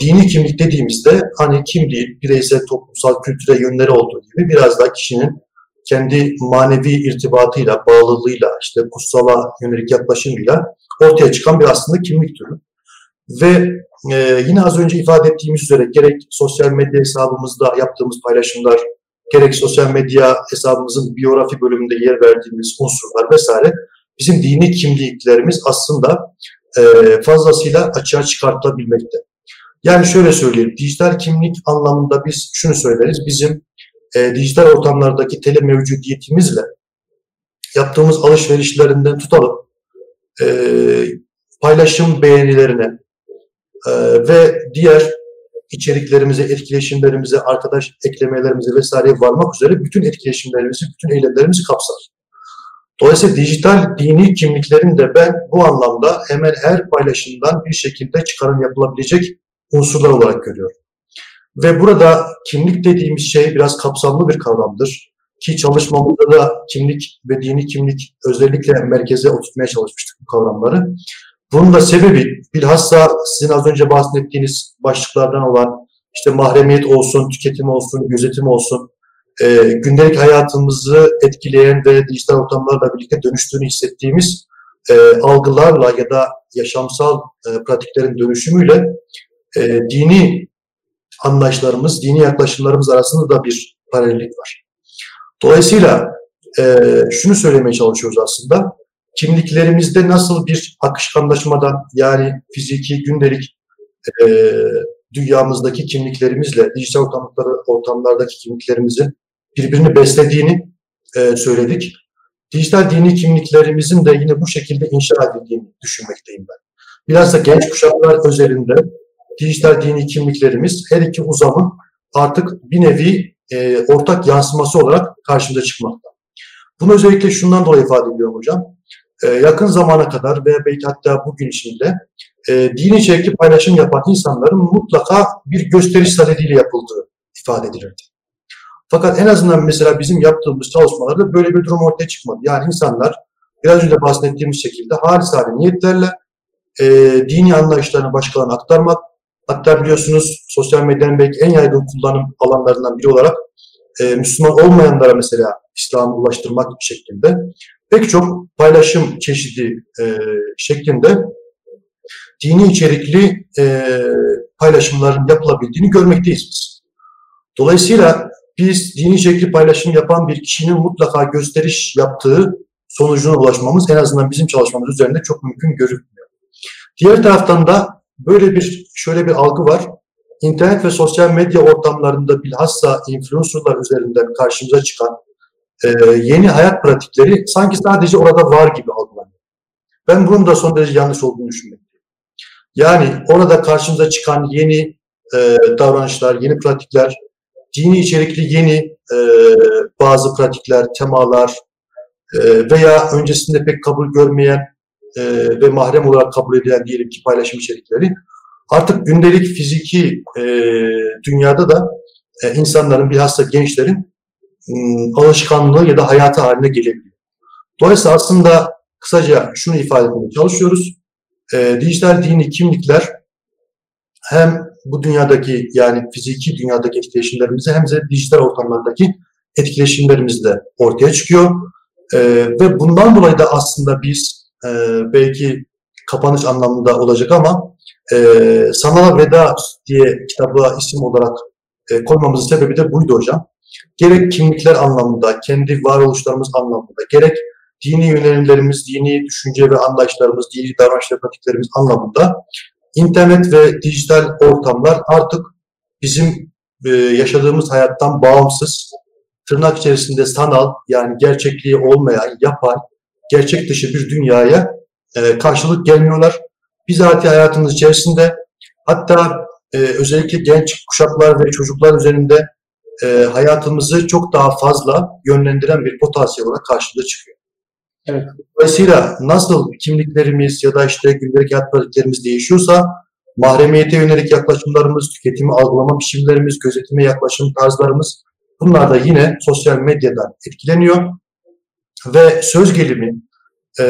S2: dini kimlik dediğimizde hani kimliği bireysel, toplumsal, kültürel yönleri olduğu gibi biraz daha kişinin kendi manevi irtibatıyla, bağlılığıyla, işte kutsala yönelik yaklaşımıyla ortaya çıkan bir aslında kimlik türü. Ve e, yine az önce ifade ettiğimiz üzere gerek sosyal medya hesabımızda yaptığımız paylaşımlar, gerek sosyal medya hesabımızın biyografi bölümünde yer verdiğimiz unsurlar vesaire bizim dini kimliklerimiz aslında e, fazlasıyla açığa çıkartılabilmekte. Yani şöyle söyleyeyim, dijital kimlik anlamında biz şunu söyleriz, bizim e, dijital ortamlardaki tele mevcudiyetimizle yaptığımız alışverişlerinden tutalım, e, paylaşım beğenilerine ve diğer içeriklerimize, etkileşimlerimize, arkadaş eklemelerimize vesaireye varmak üzere bütün etkileşimlerimizi, bütün eylemlerimizi kapsar. Dolayısıyla dijital dini kimliklerin de ben bu anlamda hemen her paylaşımdan bir şekilde çıkarım yapılabilecek unsurlar olarak görüyorum. Ve burada kimlik dediğimiz şey biraz kapsamlı bir kavramdır. Ki çalışmamızda da kimlik ve dini kimlik özellikle merkeze oturtmaya çalışmıştık bu kavramları. Bunun da sebebi bilhassa sizin az önce bahsettiğiniz başlıklardan olan işte mahremiyet olsun, tüketim olsun, gözetim olsun, e, gündelik hayatımızı etkileyen ve dijital ortamlarla birlikte dönüştüğünü hissettiğimiz e, algılarla ya da yaşamsal e, pratiklerin dönüşümüyle e, dini anlayışlarımız, dini yaklaşımlarımız arasında da bir paralellik var. Dolayısıyla e, şunu söylemeye çalışıyoruz aslında kimliklerimizde nasıl bir akışkanlaşmadan yani fiziki, gündelik e, dünyamızdaki kimliklerimizle dijital ortamlardaki kimliklerimizin birbirini beslediğini e, söyledik. Dijital dini kimliklerimizin de yine bu şekilde inşa edildiğini düşünmekteyim ben. Biraz da genç kuşaklar özelinde dijital dini kimliklerimiz her iki uzamın artık bir nevi e, ortak yansıması olarak karşımıza çıkmakta. Bunu özellikle şundan dolayı ifade ediyorum hocam. E, yakın zamana kadar veya belki hatta bugün içinde e, dini içerikli paylaşım yapan insanların mutlaka bir gösteriş sadediyle yapıldığı ifade edilirdi. Fakat en azından mesela bizim yaptığımız çalışmalarda böyle bir durum ortaya çıkmadı. Yani insanlar biraz önce bahsettiğimiz şekilde halisane niyetlerle e, dini anlayışlarını başkalarına aktarmak, hatta biliyorsunuz sosyal medyanın belki en yaygın kullanım alanlarından biri olarak e, Müslüman olmayanlara mesela İslam'ı ulaştırmak şeklinde pek çok paylaşım çeşidi e, şeklinde dini içerikli e, paylaşımların yapılabildiğini görmekteyiz biz. Dolayısıyla biz dini içerikli paylaşım yapan bir kişinin mutlaka gösteriş yaptığı sonucuna ulaşmamız en azından bizim çalışmamız üzerinde çok mümkün görünmüyor. Diğer taraftan da böyle bir şöyle bir algı var. İnternet ve sosyal medya ortamlarında bilhassa influencerlar üzerinden karşımıza çıkan e, yeni hayat pratikleri sanki sadece orada var gibi algılanıyor. Ben bunun da son derece yanlış olduğunu düşünüyorum. Yani orada karşımıza çıkan yeni e, davranışlar, yeni pratikler, dini içerikli yeni e, bazı pratikler, temalar e, veya öncesinde pek kabul görmeyen e, ve mahrem olarak kabul edilen diyelim ki paylaşım içerikleri artık gündelik fiziki e, dünyada da e, insanların bilhassa gençlerin e, alışkanlığı ya da hayatı haline gelebiliyor. Dolayısıyla aslında kısaca şunu ifade etmeye çalışıyoruz. E, dijital dini kimlikler hem bu dünyadaki yani fiziki dünyadaki etkileşimlerimizi hem de dijital ortamlardaki etkileşimlerimiz de ortaya çıkıyor. E, ve bundan dolayı da aslında biz e, belki kapanış anlamında olacak ama e, Sanala Veda diye kitabı isim olarak e, koymamızın sebebi de buydu hocam. Gerek kimlikler anlamında, kendi varoluşlarımız anlamında, gerek dini yönelimlerimiz, dini düşünce ve anlayışlarımız, dini davranış ve pratiklerimiz anlamında internet ve dijital ortamlar artık bizim e, yaşadığımız hayattan bağımsız, tırnak içerisinde sanal yani gerçekliği olmayan, yapay, gerçek dışı bir dünyaya e, karşılık gelmiyorlar. Bizatihi hayatımız içerisinde hatta e, özellikle genç kuşaklar ve çocuklar üzerinde e, hayatımızı çok daha fazla yönlendiren bir potansiyel olarak karşımıza çıkıyor. Evet. Dolayısıyla nasıl kimliklerimiz ya da işte gündelik hayat pratiklerimiz değişiyorsa mahremiyete yönelik yaklaşımlarımız, tüketimi algılama biçimlerimiz, gözetime yaklaşım tarzlarımız bunlar da yine sosyal medyadan etkileniyor. Ve söz gelimi e,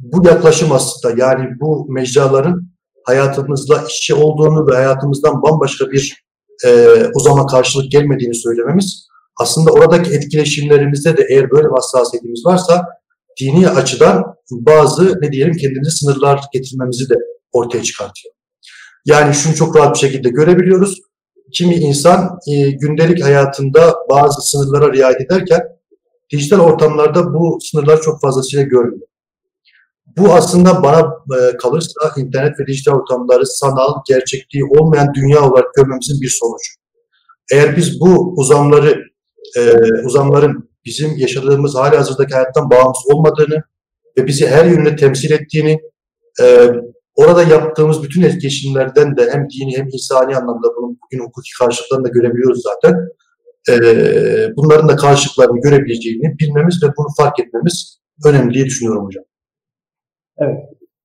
S2: bu yaklaşım aslında yani bu mecraların hayatımızla işçi olduğunu ve hayatımızdan bambaşka bir e, uzama karşılık gelmediğini söylememiz aslında oradaki etkileşimlerimizde de eğer böyle bir hassasiyetimiz varsa dini açıdan bazı ne diyelim kendimize sınırlar getirmemizi de ortaya çıkartıyor. Yani şunu çok rahat bir şekilde görebiliyoruz. Kimi insan e, gündelik hayatında bazı sınırlara riayet ederken dijital ortamlarda bu sınırları çok fazlasıyla görmüyor. Bu aslında bana e, kalırsa internet ve dijital ortamları sanal, gerçekliği olmayan dünya olarak görmemizin bir sonucu. Eğer biz bu uzamları e, uzamların bizim yaşadığımız hali hazırdaki hayattan bağımsız olmadığını ve bizi her yönde temsil ettiğini, e, orada yaptığımız bütün etkileşimlerden de hem dini hem insani anlamda bunun bugün hukuki karşılıklarını da görebiliyoruz zaten. E, bunların da karşılıklarını görebileceğini bilmemiz ve bunu fark etmemiz önemli diye düşünüyorum hocam.
S1: Evet.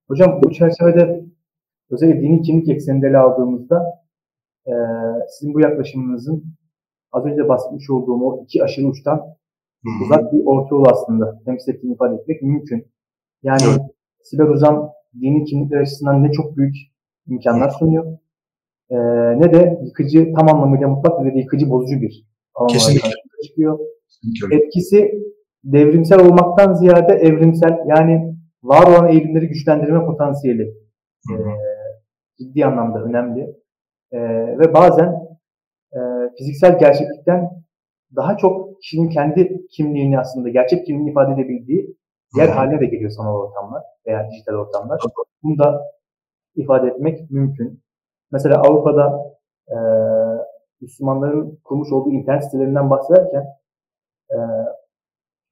S1: Hocam bu çerçevede özellikle dini kimlik ekseninde ele aldığımızda e, sizin bu yaklaşımınızın az önce bahsetmiş olduğum o iki aşırı uçtan Hı-hı. uzak bir orta yol aslında temsil ettiğini ifade etmek mümkün. Yani evet. Siber Uzam dini kimlikler açısından ne çok büyük imkanlar sunuyor e, ne de yıkıcı tam anlamıyla mutlak bir yıkıcı bozucu bir
S2: Kesinlikle.
S1: çıkıyor. Kesinlikle. Etkisi devrimsel olmaktan ziyade evrimsel yani var olan eğilimleri güçlendirme potansiyeli e, ciddi anlamda önemli. E, ve bazen e, fiziksel gerçeklikten daha çok kişinin kendi kimliğini aslında gerçek kimliğini ifade edebildiği yer haline de geliyor sanal ortamlar veya dijital ortamlar. Bunu da ifade etmek mümkün. Mesela Avrupa'da e, Müslümanların kurmuş olduğu internet sitelerinden bahsederken e,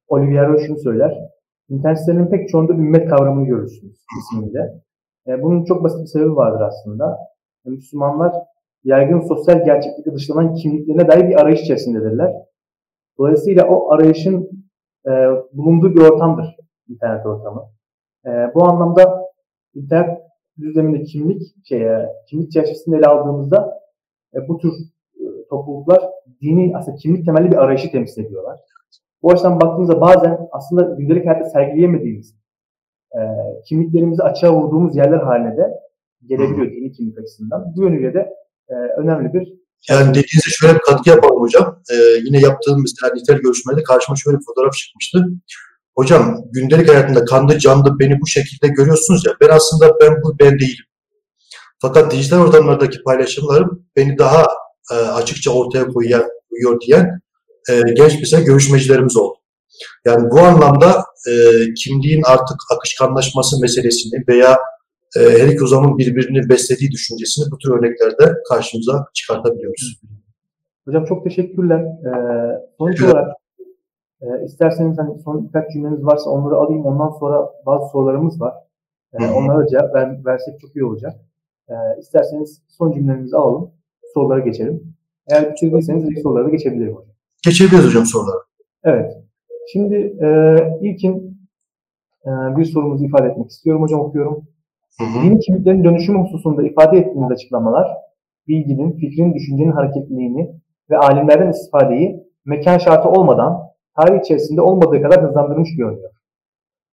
S1: Olivier şunu söyler. İnternet sitelerinin pek çoğunda ümmet kavramını görürsünüz isminde. E, bunun çok basit bir sebebi vardır aslında. E, Müslümanlar yaygın sosyal gerçeklikle dışlanan kimliklerine dair bir arayış içerisindedirler. Dolayısıyla o arayışın e, bulunduğu bir ortamdır internet ortamı. E, bu anlamda internet düzleminde kimlik şeye, kimlik çerçevesinde ele aldığımızda e, bu tür e, topluluklar dini aslında kimlik temelli bir arayışı temsil ediyorlar. Bu açıdan baktığımızda bazen aslında gündelik hayatta sergileyemediğimiz e, kimliklerimizi açığa vurduğumuz yerler haline de gelebiliyor dini kimlik açısından. Bu yönüyle de e, önemli bir
S2: yani dediğinize şöyle bir katkı yapalım hocam. Ee, yine yaptığım mesela nitel görüşmede karşıma şöyle bir fotoğraf çıkmıştı. hocam gündelik hayatında kanlı canlı beni bu şekilde görüyorsunuz ya ben aslında ben bu ben değilim. Fakat dijital ortamlardaki paylaşımlarım beni daha e, açıkça ortaya koyuyor, koyuyor diyen e, genç bize görüşmecilerimiz oldu. Yani bu anlamda e, kimliğin artık akışkanlaşması meselesini veya e, her iki uzamın birbirini beslediği düşüncesini bu tür örneklerde karşımıza çıkartabiliyoruz.
S1: Hocam çok teşekkürler. Ee, sonuç olarak e, isterseniz hani son birkaç cümleniz varsa onları alayım. Ondan sonra bazı sorularımız var. E, onlara cevap ver, versek çok iyi olacak. E, isterseniz son cümlelerimizi alalım. Sorulara geçelim. Eğer bitirdiyseniz ilk sorulara geçebilirim hocam.
S2: Geçebiliriz hocam sorulara.
S1: Evet. Şimdi e, ilkin e, bir sorumuzu ifade etmek istiyorum hocam okuyorum. Dini kimliklerin dönüşüm hususunda ifade ettiğiniz açıklamalar, bilginin, fikrin, düşüncenin hareketliliğini ve alimlerden istifadeyi mekan şartı olmadan tarih içerisinde olmadığı kadar hızlandırmış görünüyor.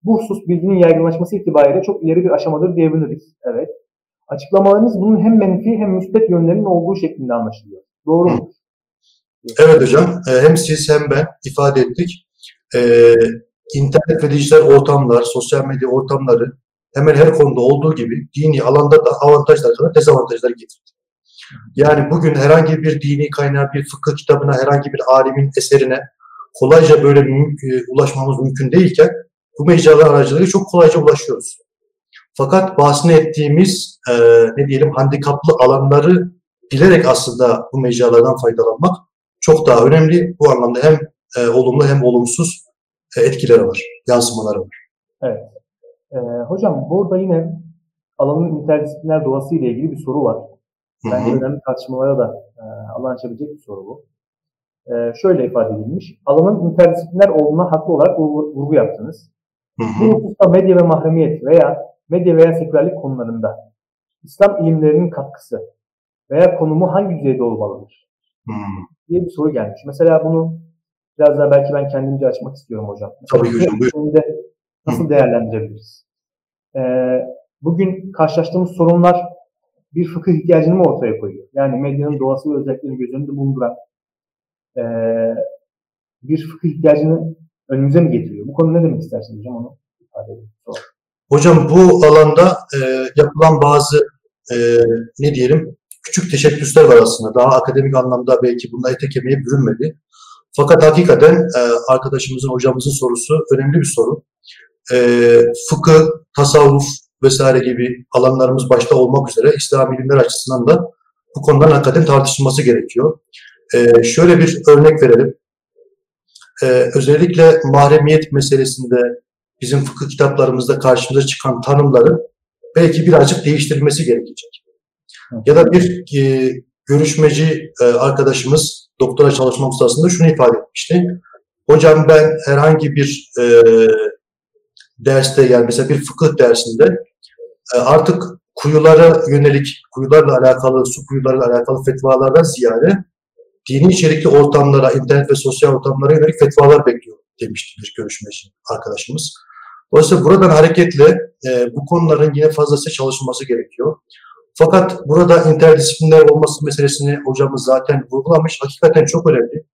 S1: Bu husus bilginin yaygınlaşması itibariyle çok ileri bir aşamadır diyebiliriz. Evet. Açıklamalarınız bunun hem menfi hem müspet yönlerinin olduğu şeklinde anlaşılıyor. Doğru mu?
S2: Evet hocam. Ee, hem siz hem ben ifade ettik. Ee, internet ve dijital ortamlar, sosyal medya ortamları hemen her konuda olduğu gibi dini alanda da avantajlar kadar dezavantajlar getirdi. Yani bugün herhangi bir dini kaynağı, bir fıkıh kitabına, herhangi bir alimin eserine kolayca böyle e, ulaşmamız mümkün değilken bu mecralar aracılığıyla çok kolayca ulaşıyoruz. Fakat bahsini ettiğimiz e, ne diyelim handikaplı alanları bilerek aslında bu mecralardan faydalanmak çok daha önemli. Bu anlamda hem e, olumlu hem olumsuz e, etkileri var, yansımaları var.
S1: Evet. E, hocam burada yine alanın interdisipliner doğası ile ilgili bir soru var. Bence önemli tartışmalara da e, alan açabilecek bir soru bu. E, şöyle ifade edilmiş. Alanın interdisipliner olduğuna haklı olarak vurgu yaptınız. Bu hususta medya ve mahremiyet veya medya veya sekülerlik konularında İslam ilimlerinin katkısı veya konumu hangi düzeyde olmalıdır? Diye bir soru gelmiş. Mesela bunu biraz daha belki ben kendimce açmak istiyorum hocam.
S2: Tabii hocam. Buyurun.
S1: Nasıl değerlendirebiliriz? Ee, bugün karşılaştığımız sorunlar bir fıkıh ihtiyacını mı ortaya koyuyor? Yani medyanın doğası ve özelliklerini göz önünde bulunduran e, bir fıkıh ihtiyacını önümüze mi getiriyor? Bu konu ne demek istersiniz hocam onu ifade edin.
S2: Hocam bu alanda e, yapılan bazı e, ne diyelim küçük teşebbüsler var aslında. Daha akademik anlamda belki bunlar ete kemiğe bürünmedi. Fakat hakikaten e, arkadaşımızın, hocamızın sorusu önemli bir soru. E, fıkıh, tasavvuf, vesaire gibi alanlarımız başta olmak üzere İslam bilimler açısından da bu konudan hakikaten tartışılması gerekiyor. Ee, şöyle bir örnek verelim. Ee, özellikle mahremiyet meselesinde bizim fıkıh kitaplarımızda karşımıza çıkan tanımları belki birazcık değiştirilmesi gerekecek. Ya da bir e, görüşmeci e, arkadaşımız doktora çalışma ustasında şunu ifade etmişti. Hocam ben herhangi bir e, derste yani mesela bir fıkıh dersinde e, artık kuyulara yönelik, kuyularla alakalı, su kuyularla alakalı fetvalardan ziyade dini içerikli ortamlara, internet ve sosyal ortamlara yönelik fetvalar bekliyor demişti bir görüşmeci arkadaşımız. Dolayısıyla buradan hareketle e, bu konuların yine fazlası çalışılması gerekiyor. Fakat burada interdisipliner olması meselesini hocamız zaten vurgulamış. Hakikaten çok önemli.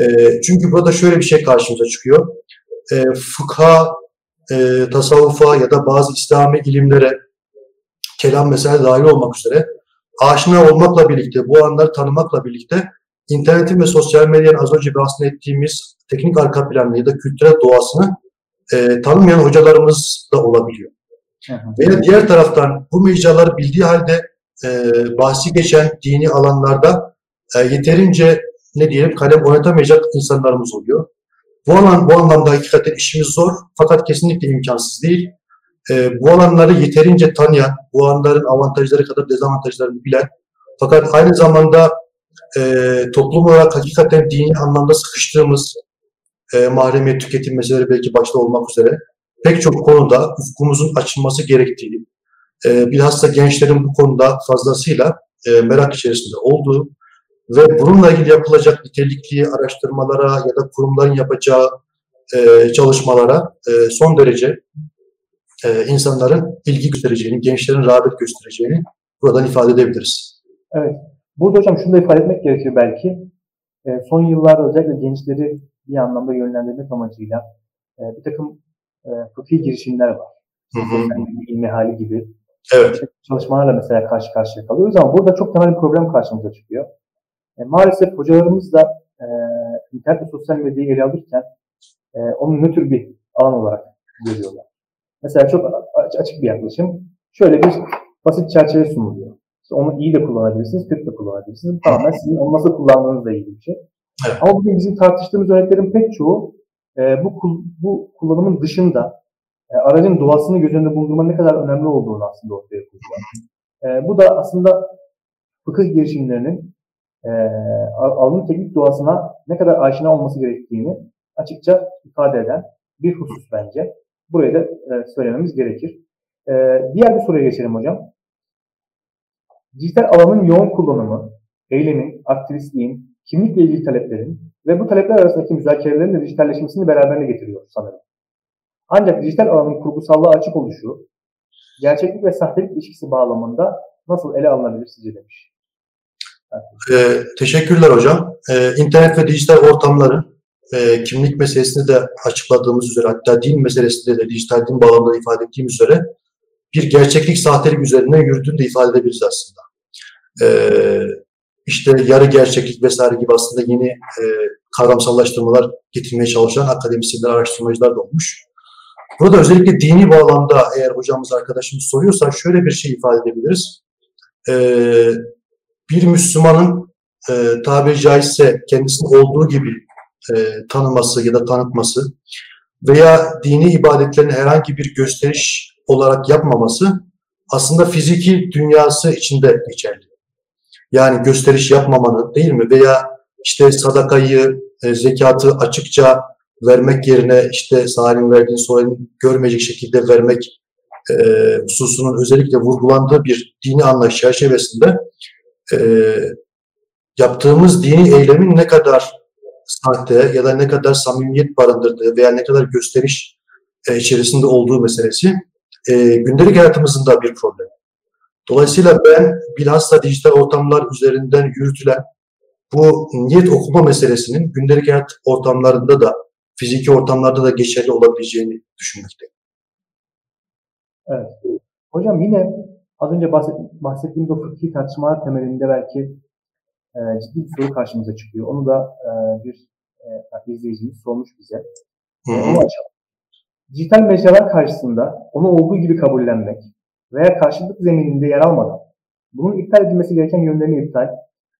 S2: E, çünkü burada şöyle bir şey karşımıza çıkıyor. E, fıkha e, tasavvufa ya da bazı İslami ilimlere kelam mesela dahil olmak üzere aşina olmakla birlikte, bu anları tanımakla birlikte internetin ve sosyal medyanın az önce bahsettiğimiz teknik arka planı ya da kültürel doğasını e, tanımayan hocalarımız da olabiliyor. Veya diğer taraftan bu mecraları bildiği halde e, bahsi geçen dini alanlarda e, yeterince ne diyelim kalem oynatamayacak insanlarımız oluyor. Bu alan bu anlamda hakikaten işimiz zor fakat kesinlikle imkansız değil. E, bu alanları yeterince tanıyan, bu alanların avantajları kadar dezavantajlarını bilen fakat aynı zamanda e, toplum olarak hakikaten dini anlamda sıkıştığımız e, mahremiyet tüketim meseleleri belki başta olmak üzere pek çok konuda ufkumuzun açılması gerektiği, e, bilhassa gençlerin bu konuda fazlasıyla e, merak içerisinde olduğu ve bununla ilgili yapılacak nitelikli araştırmalara ya da kurumların yapacağı e, çalışmalara e, son derece e, insanların ilgi göstereceğini, gençlerin rağbet göstereceğini buradan ifade edebiliriz.
S1: Evet. Burada hocam şunu da ifade etmek gerekiyor belki. E, son yıllarda özellikle gençleri bir anlamda yönlendirmek amacıyla e, bir takım e, fıkhi girişimler var.
S2: Hı hı.
S1: İlmi hali gibi.
S2: Evet.
S1: Çalışmalarla mesela karşı karşıya kalıyoruz ama burada çok temel bir problem karşımıza çıkıyor. E, maalesef hocalarımız da e, internet ve sosyal medyayı ele alırken e, onu nötr bir alan olarak görüyorlar. Mesela çok açık bir yaklaşım. Şöyle bir basit çerçeve sunuluyor. İşte onu iyi de kullanabilirsiniz, kötü de kullanabilirsiniz. Tamamen sizin onu nasıl kullandığınızla ilgili bir şey.
S2: Evet.
S1: Ama bugün bizim tartıştığımız örneklerin pek çoğu e, bu, bu kullanımın dışında e, aracın doğasını göz önünde bulundurma ne kadar önemli olduğunu aslında ortaya koyuyor. E, bu da aslında fıkıh girişimlerinin e, alanın teknik doğasına ne kadar aşina olması gerektiğini açıkça ifade eden bir husus bence. Burayı da e, söylememiz gerekir. E, diğer bir soruya geçelim hocam. Dijital alanın yoğun kullanımı, eylemin, aktivistliğin, kimlikle ilgili taleplerin ve bu talepler arasındaki müzakerelerin de dijitalleşmesini beraberine getiriyor sanırım. Ancak dijital alanın kurgusallığa açık oluşu, gerçeklik ve sahtelik ilişkisi bağlamında nasıl ele alınabilir sizce demiş.
S2: Ee, teşekkürler hocam. Ee, internet ve dijital ortamları e, kimlik meselesini de açıkladığımız üzere hatta din meselesinde de dijital din bağlamında ifade ettiğimiz üzere bir gerçeklik sahtelik üzerinden yürüdüğünü de ifade edebiliriz aslında. Ee, işte yarı gerçeklik vesaire gibi aslında yeni e, kavramsallaştırmalar getirmeye çalışan akademisyenler, araştırmacılar da olmuş. Burada özellikle dini bağlamda eğer hocamız arkadaşımız soruyorsa şöyle bir şey ifade edebiliriz. Ee, bir Müslümanın e, tabiri caizse kendisini olduğu gibi e, tanıması ya da tanıtması veya dini ibadetlerini herhangi bir gösteriş olarak yapmaması aslında fiziki dünyası içinde geçerli. Yani gösteriş yapmamanın değil mi? Veya işte sadakayı, e, zekatı açıkça vermek yerine işte sahirin verdiğin soyun görmeyecek şekilde vermek e, hususunun özellikle vurgulandığı bir dini anlayış çerçevesinde e, yaptığımız dini eylemin ne kadar sahte ya da ne kadar samimiyet barındırdığı veya ne kadar gösteriş e, içerisinde olduğu meselesi e, gündelik hayatımızın da bir problem. Dolayısıyla ben bilhassa dijital ortamlar üzerinden yürütülen bu niyet okuma meselesinin gündelik hayat ortamlarında da fiziki ortamlarda da geçerli olabileceğini düşünmekteyim.
S1: Evet. Hocam yine az önce bahset, bahsettiğimiz o fıkhi tartışmalar temelinde belki e, ciddi bir soru karşımıza çıkıyor. Onu da e, bir e, izleyicimiz sormuş bize. Onu açalım. Dijital mecralar karşısında onu olduğu gibi kabullenmek veya karşılık zemininde yer almadan bunun iptal edilmesi gereken yönlerini iptal,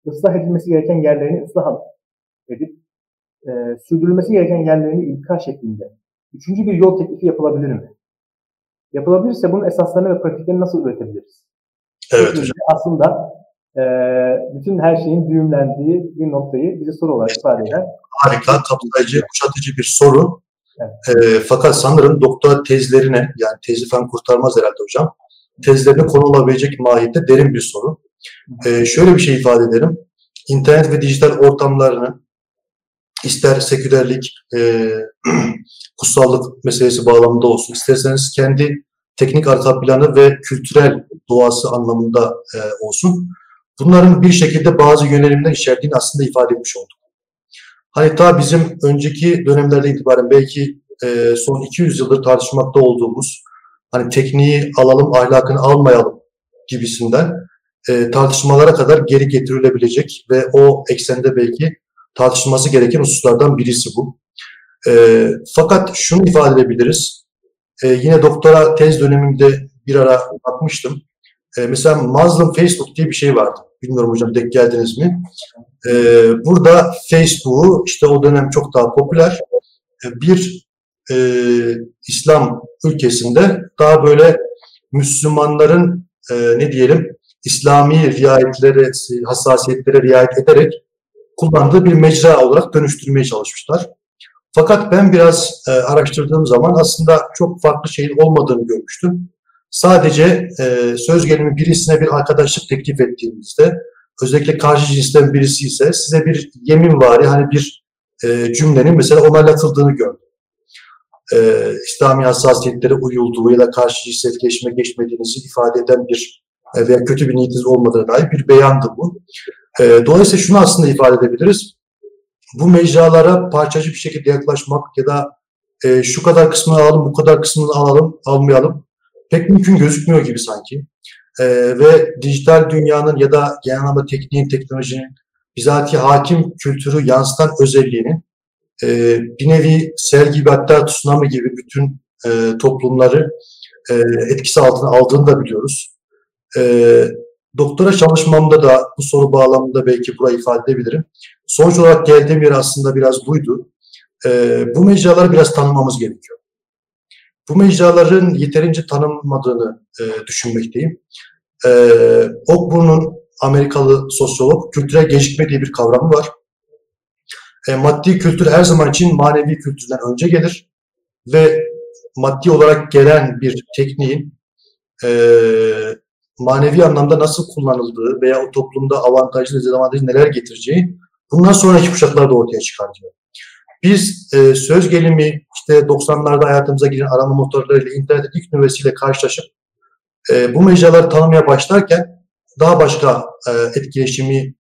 S1: ıslah edilmesi gereken yerlerini ıslah edip e, sürdürülmesi gereken yerlerini ilka şeklinde üçüncü bir yol teklifi yapılabilir mi? Yapılabilirse bunun esaslarını ve pratiklerini nasıl üretebiliriz?
S2: Evet hocam.
S1: Aslında e, bütün her şeyin düğümlendiği bir noktayı bize soru olarak ifade eden.
S2: Harika, kapsayıcı, kuşatıcı bir soru. Evet. E, fakat sanırım doktora tezlerine, yani tezi falan kurtarmaz herhalde hocam, tezlerine konulabilecek mahiyette derin bir soru. E, şöyle bir şey ifade ederim. İnternet ve dijital ortamlarını ister sekülerlik, e, [CLEARS THROAT] kutsallık meselesi bağlamında olsun, isterseniz kendi teknik arka planı ve kültürel doğası anlamında e, olsun. Bunların bir şekilde bazı yönelimler içerdiğini aslında ifade etmiş olduk. Hani ta bizim önceki dönemlerde itibaren belki e, son 200 yıldır tartışmakta olduğumuz hani tekniği alalım ahlakını almayalım gibisinden e, tartışmalara kadar geri getirilebilecek ve o eksende belki tartışılması gereken hususlardan birisi bu. E, fakat şunu ifade edebiliriz. E, yine doktora tez döneminde bir ara bakmıştım. E, mesela Muslim Facebook diye bir şey vardı. Bilmiyorum hocam denk geldiniz mi? E, burada Facebook'u işte o dönem çok daha popüler e, bir e, İslam ülkesinde daha böyle Müslümanların e, ne diyelim İslami riayetlere, hassasiyetlere riayet ederek kullandığı bir mecra olarak dönüştürmeye çalışmışlar. Fakat ben biraz e, araştırdığım zaman aslında çok farklı şeyin olmadığını görmüştüm. Sadece e, söz gelimi birisine bir arkadaşlık teklif ettiğinizde, özellikle karşı cinsten birisi ise size bir yemin var, yani bir e, cümlenin mesela onaylatıldığını gördüm. E, İslami hassasiyetlere uyulduğu ya da karşı cinsel etkileşime geçmediğinizi ifade eden bir e, veya kötü bir niyetiniz olmadığına dair bir beyandı bu. E, dolayısıyla şunu aslında ifade edebiliriz. Bu mecralara parçacı bir şekilde yaklaşmak ya da e, şu kadar kısmını alalım, bu kadar kısmını alalım, almayalım pek mümkün gözükmüyor gibi sanki. E, ve dijital dünyanın ya da genel anlamda tekniğin, teknolojinin bizatihi hakim kültürü yansıtan özelliğinin e, bir nevi sel gibi hatta tsunami gibi bütün e, toplumları e, etkisi altına aldığını da biliyoruz. E, doktora çalışmamda da bu soru bağlamında belki burayı ifade edebilirim. Sonuç olarak geldiğim yer aslında biraz buydu. E, bu mecraları biraz tanımamız gerekiyor. Bu mecraların yeterince tanınmadığını e, düşünmekteyim. E, Okbur'un Amerikalı sosyolog kültürel gecikme diye bir kavramı var. E, maddi kültür her zaman için manevi kültürden önce gelir ve maddi olarak gelen bir tekniğin e, manevi anlamda nasıl kullanıldığı veya o toplumda avantajlı, dezavantajlı neler getireceği bundan sonraki kuşaklarda ortaya çıkar diyor. Biz e, söz gelimi işte 90'larda hayatımıza giren arama motorlarıyla internetin ilk nüvesiyle karşılaşıp e, bu mecraları tanımaya başlarken daha başka e, etkileşimi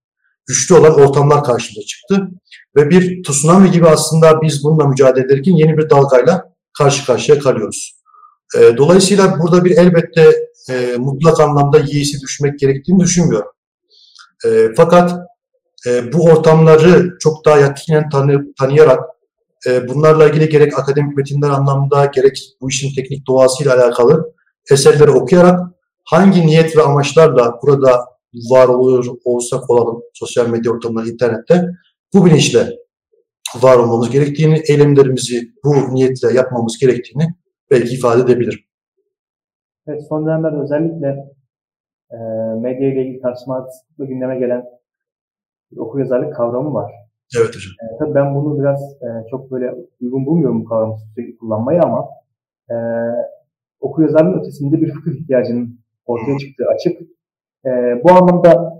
S2: güçlü olan ortamlar karşımıza çıktı. Ve bir tsunami gibi aslında biz bununla mücadele ederken yeni bir dalgayla karşı karşıya kalıyoruz. E, dolayısıyla burada bir elbette e, mutlak anlamda yiyesi düşmek gerektiğini düşünmüyorum. E, fakat e, bu ortamları çok daha yakinen tanı, tanıyarak e, bunlarla ilgili gerek akademik metinler anlamda gerek bu işin teknik doğasıyla alakalı eserleri okuyarak hangi niyet ve amaçlarla burada var oluyor olsak olalım sosyal medya ortamları, internette bu bilinçle var olmamız gerektiğini, eylemlerimizi bu niyetle yapmamız gerektiğini belki ifade edebilirim.
S1: Evet, son dönemlerde özellikle e, medya ile ilgili tartışmalar gündeme gelen okur yazarlık kavramı var.
S2: Evet hocam.
S1: E, tabii ben bunu biraz e, çok böyle uygun bulmuyorum bu kavramı sürekli kullanmayı ama e, okur yazarlığın ötesinde bir fıkıh ihtiyacının ortaya çıktığı açık. E, bu anlamda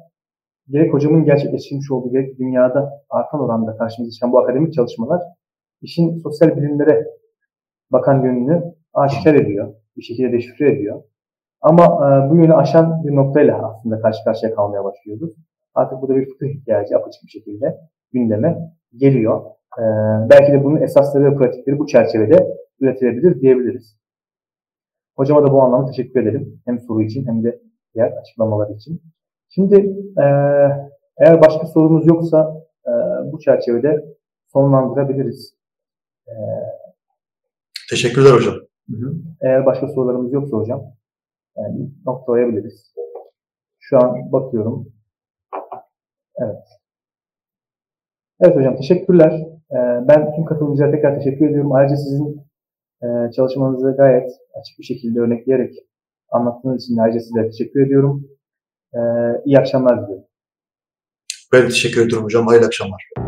S1: gerek hocamın gerçekleştirmiş olduğu gerek dünyada artan oranda karşımıza çıkan bu akademik çalışmalar işin sosyal bilimlere bakan yönünü aşikar ediyor. Bir şekilde deşifre ediyor. Ama e, bu yönü aşan bir noktayla aslında karşı karşıya kalmaya başlıyoruz. Artık burada bir fıkıh ihtiyacı apaçık bir şekilde gündeme geliyor. E, belki de bunun esasları ve pratikleri bu çerçevede üretilebilir diyebiliriz. Hocama da bu anlamda teşekkür ederim. Hem soru için hem de diğer açıklamalar için. Şimdi e, eğer başka sorumuz yoksa e, bu çerçevede sonlandırabiliriz.
S2: E, Teşekkürler hocam.
S1: Hı hı. Eğer başka sorularımız yoksa hocam yani noktalayabiliriz. Şu an bakıyorum. Evet. Evet hocam teşekkürler. Ee, ben tüm katılımcılara tekrar teşekkür ediyorum. Ayrıca sizin e, çalışmanızı gayet açık bir şekilde örnekleyerek anlattığınız için ayrıca size teşekkür ediyorum. Ee, iyi akşamlar diliyorum.
S2: Ben teşekkür ediyorum hocam. Hayırlı akşamlar.